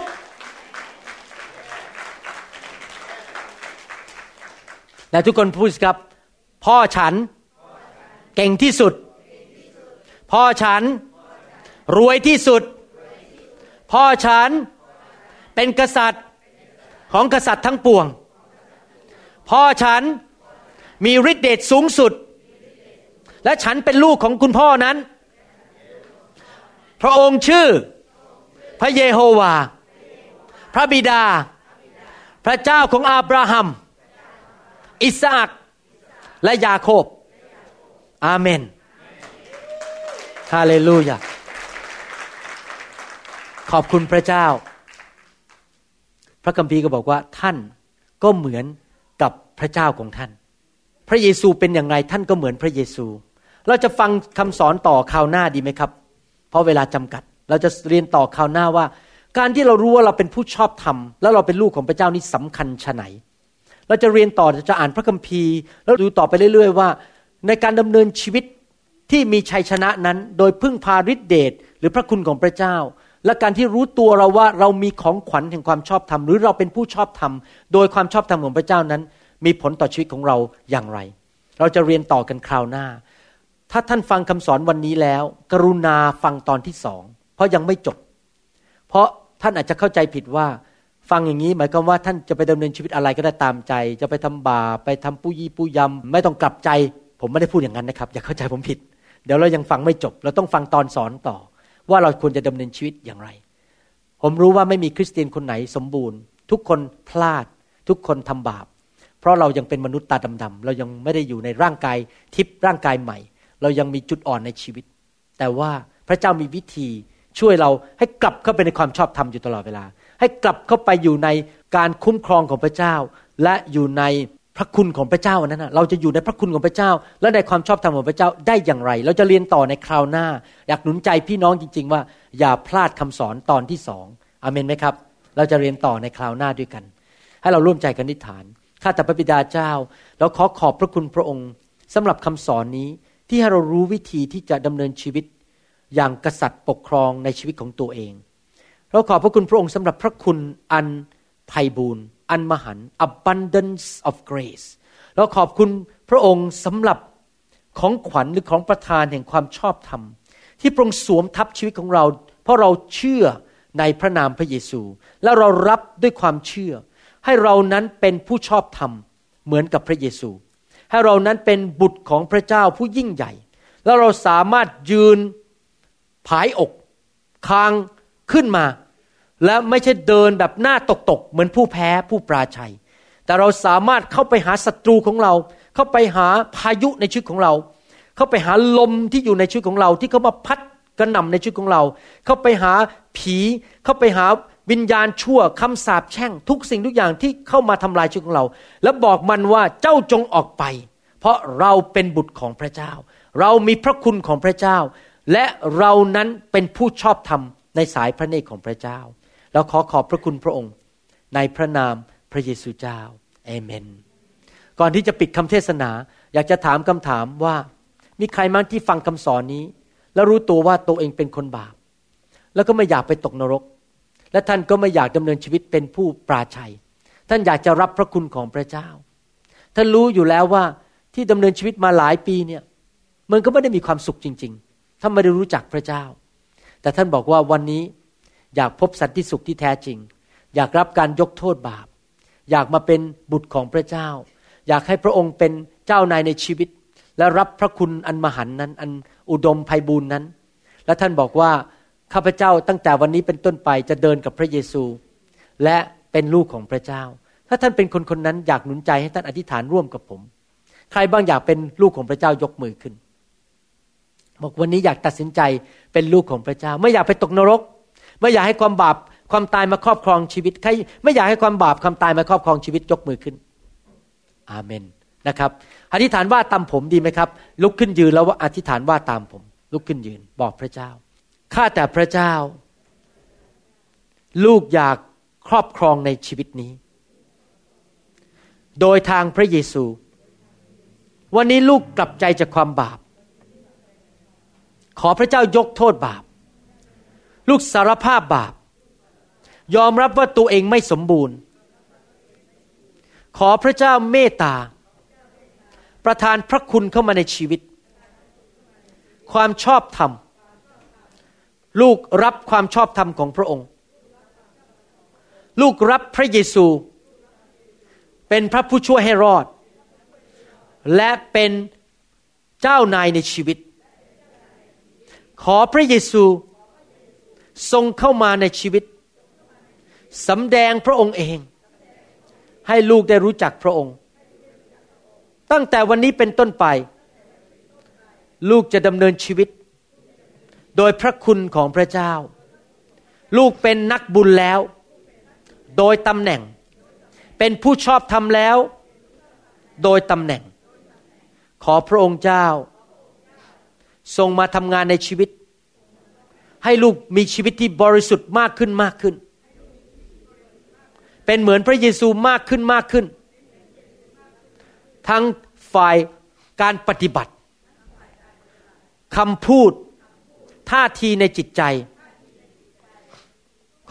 และทุกคนพูดครับ พ่อฉันเก่งที่สุด พ่อฉันรวยที่สุด พ่อฉันเป็นกษัตริย์ของกษัตริย์ทั้งปวง พ่อฉันมีฤทธิเดชสูงสุด และฉันเป็นลูกของคุณพ่อนั้น พระองค์ชื่อ พระเยโฮวา พระบิดา พระเจ้าของอาบราฮัม อิสอักและยาโคบ อาเมนฮาเลลูยาขอบคุณพระเจ้า พระคัมภีร์ก็บอกว่าท่านก็เหมือน พระเจ้าของท่าน พระเยซูเป็นอย่างไรท่านก็เหมือนพระเยซู เราจะฟังคำสอนต่อคราวหน้าดีไหมครับ เพราะเวลาจำกัด เราจะเรียนต่อคราวหน้าว่า การที่เรารู้ว่าเราเป็นผู้ชอบธรรม แล้วเราเป็นลูกของพระเจ้านี่สำคัญชะไหน เราจะเรียนต่อจะอ่านพระคัมภีร์ แล้วดูต่อไปเรื่อย ๆ ว่า ในการดำเนินชีวิตที่มีชัยชนะนั้น โดยพึ่งพาฤทธิเดชหรือพระคุณของพระเจ้าและการที่รู้ตัวเราว่าเรามีของขวัญแห่งความชอบธรรม หรือเราเป็นผู้ชอบธรรม โดยความชอบธรรมของพระเจ้านั้น มีผลต่อชีวิตของเราอย่างไร เราจะเรียนต่อกันคราวหน้า ถ้าท่านฟังคำสอนวันนี้แล้ว กรุณาฟังตอนที่สองเพราะยังไม่จบ เพราะท่านอาจจะเข้าใจผิดว่า ฟังอย่างนี้หมายความว่าท่านจะไปดำเนินชีวิตอะไรก็ได้ตามใจ จะไปทำบาปไปทำปุยี่ปุยำไม่ต้องกลับใจ ผมไม่ได้พูดอย่างนั้นนะครับ อย่าเข้าใจผมผิด เดี๋ยวเรายังฟังไม่จบ เราต้องฟังตอนสอนต่อ ว่าเราควรจะดำเนินชีวิตอย่างไร ผมรู้ว่าไม่มีคริสเตียนคนไหนสมบูรณ์ ทุกคนพลาด ทุกคนทำบาป ราะเรายังเป็นมนุษย์ตาดำๆเรายังไม่ได้อยู่ในร่างกายทิพย์ร่างกายใหม่ เรายังมีจุดอ่อนในชีวิต แต่ว่าพระเจ้ามีวิธีช่วยเราให้กลับเข้าไปในความชอบธรรมอยู่ตลอดเวลา ให้กลับเข้าไปอยู่ในการคุ้มครองของพระเจ้า และอยู่ในพระคุณของพระเจ้านั้นนะเราจะอยู่ในพระคุณของพระเจ้า และในความชอบธรรมของพระเจ้าได้อย่างไร เราจะเรียนต่อในคราวหน้า อยากหนุนใจพี่น้องจริง ๆ ว่าอย่าพลาดคำสอนตอนที่สองอเมนไหมครับ เราจะเรียนต่อในคราวหน้าด้วยกัน ให้เราร่วมใจกันนิฐาน ข้าแต่พระบิดาเจ้า เราขอขอบพระคุณพระองค์สำหรับคำสอนนี้ที่ให้เรารู้วิธีที่จะดำเนินชีวิตอย่างกษัตริย์ปกครองในชีวิตของตัวเอง เราขอบพระคุณพระองค์สำหรับพระคุณอันไพ่บูรณ์อันมหัน abundance of grace เราขอบคุณพระองค์สำหรับของขวัญหรือของประทานแห่งความชอบธรรม ที่พระองค์สวมทับชีวิตของเรา เพราะเราเชื่อในพระนามพระเยซู และเรารับด้วยความเชื่อ ให้เรานั้นเป็นผู้ชอบธรรมเหมือนกับพระเยซู ให้เรานั้นเป็นบุตรของพระเจ้าผู้ยิ่งใหญ่ แล้วเราสามารถยืนผายอกคางขึ้นมา และไม่ใช่เดินแบบหน้าตกตกเหมือนผู้แพ้ผู้ปราชัย แต่เราสามารถเข้าไปหาศัตรูของเรา เข้าไปหาพายุในชีวิตของเรา เข้าไปหาลมที่อยู่ในชีวิตของเรา ที่เขามาพัดกระหน่ำในชีวิตของเรา เข้าไปหาผี เข้าไปหา วิญญาณชั่วคำสาปแช่งทุกสิ่งทุกอย่างที่เข้ามาทำลายชีวิตของเรา แล้วบอกมันว่าเจ้าจงออกไป เพราะเราเป็นบุตรของพระเจ้า เรามีพระคุณของพระเจ้า และเรานั้นเป็นผู้ชอบธรรมในสายพระเนตรของพระเจ้า เราขอขอบพระคุณพระองค์ ในพระนามพระเยซูเจ้าเอเมน ก่อนที่จะปิดคำเทศนา อยากจะถามคำถามว่า มีใครมั้งที่ฟังคำสอนนี้ แล้วรู้ตัวว่าตัวเองเป็นคนบาป แล้วก็ไม่อยากไปตกนรก และท่านก็ไม่อยากดำเนินชีวิตเป็นผู้ปราชัย ท่านอยากจะรับพระคุณของพระเจ้า ท่านรู้อยู่แล้วว่าที่ดำเนินชีวิตมาหลายปีเนี่ยมันก็ไม่ได้มีความสุขจริงๆถ้านไม่ได้รู้จักพระเจ้า แต่ท่านบอกว่าวันนี้อยากพบสันติสุขที่แท้จริง อยากรับการยกโทษบาป อยากมาเป็นบุตรของพระเจ้า อยากให้พระองค์เป็นเจ้านายในชีวิต และรับพระคุณอันมหันนั้น อันอุดมไพบูรณ์นั้น และท่านบอกว่า ข้าพเจ้าตั้งแต่วันนี้เป็นต้นไปจะเดินกับพระเยซู และเป็นลูกของพระเจ้า ถ้าท่านเป็นคนคนนั้นอยากหนุนใจให้ท่านอธิษฐานร่วมกับผม ใครบ้างอยากเป็นลูกของพระเจ้ายกมือขึ้น บอกวันนี้อยากตัดสินใจเป็นลูกของพระเจ้า ไม่อยากไปตกนรก ไม่อยากให้ความบาปความตายมาครอบครองชีวิตใครไม่อยากให้ความบาปความตายมาครอบครองชีวิตยกมือขึ้น อาเมนนะครับอธิษฐานว่าตามผมดีไหมครับ ลุกขึ้นยืนแล้วว่าอธิษฐานว่าตามผม ลุกขึ้นยืนบอกพระเจ้า ข้าแต่พระเจ้า ลูกอยากครอบครองในชีวิตนี้ โดยทางพระเยซู วันนี้ลูกกลับใจจากความบาป ขอพระเจ้ายกโทษบาป ลูกสารภาพบาป ยอมรับว่าตัวเองไม่สมบูรณ์ ขอพระเจ้าเมตตา ประทานพระคุณเข้ามาในชีวิต ความชอบธรรม ลูกรับความชอบธรรมของพระองค์ ลูกรับพระเยซู เป็นพระผู้ช่วยให้รอด และเป็นเจ้านายในชีวิต ขอพระเยซูทรงเข้ามาในชีวิตสำแดงพระองค์เอง ให้ลูกได้รู้จักพระองค์ ตั้งแต่วันนี้เป็นต้นไป ลูกจะดำเนินชีวิต โดยพระคุณของพระเจ้า ลูกเป็นนักบุญแล้ว โดยตำแหน่ง เป็นผู้ชอบทำแล้ว โดยตำแหน่ง ขอพระองค์เจ้า ทรงมาทำงานในชีวิต ให้ลูกมีชีวิตที่บริสุทธิ์มากขึ้นมากขึ้น เป็นเหมือนพระเยซูมากขึ้นมากขึ้น ทั้งฝ่ายการปฏิบัติคำพูด ท่าทีในจิตใจ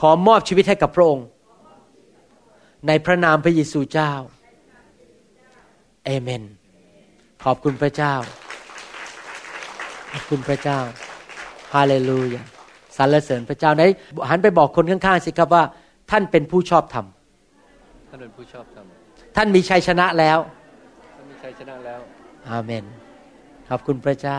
ขอมอบชีวิตให้กับพระองค์ ในพระนามพระเยซูเจ้าเอเมน ขอบคุณพระเจ้า ขอบคุณพระเจ้า ฮาเลลูยาสรรเสริญพระเจ้าไหนหันไปบอกคนข้างๆสิครับว่า ท่านเป็นผู้ชอบธรรม ท่านเป็นผู้ชอบธรรม ท่านมีชัยชนะแล้ว ท่านมีชัยชนะแล้ว อาเมน ขอบคุณพระเจ้า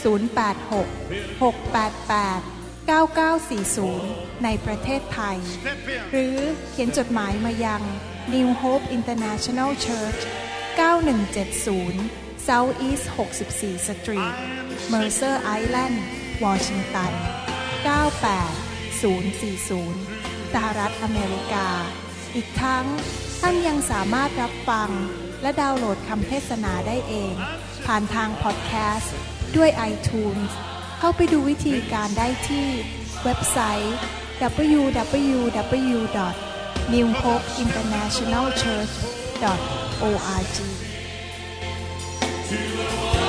086 688 9940 ในประเทศไทย หรือเขียนจดหมายมายัง New Hope International Church 9170 South East 64 Street Mercer Island วอชิงตัน 98040 สหรัฐอเมริกา อีกทั้งท่านยังสามารถรับฟัง และดาวน์โหลดคำเทศนาได้เอง ผ่านทางพอดแคสต์ ด้วย iTunes เข้าไปดูวิธีการได้ที่เว็บไซต์ www.newhopeinternationalchurch.org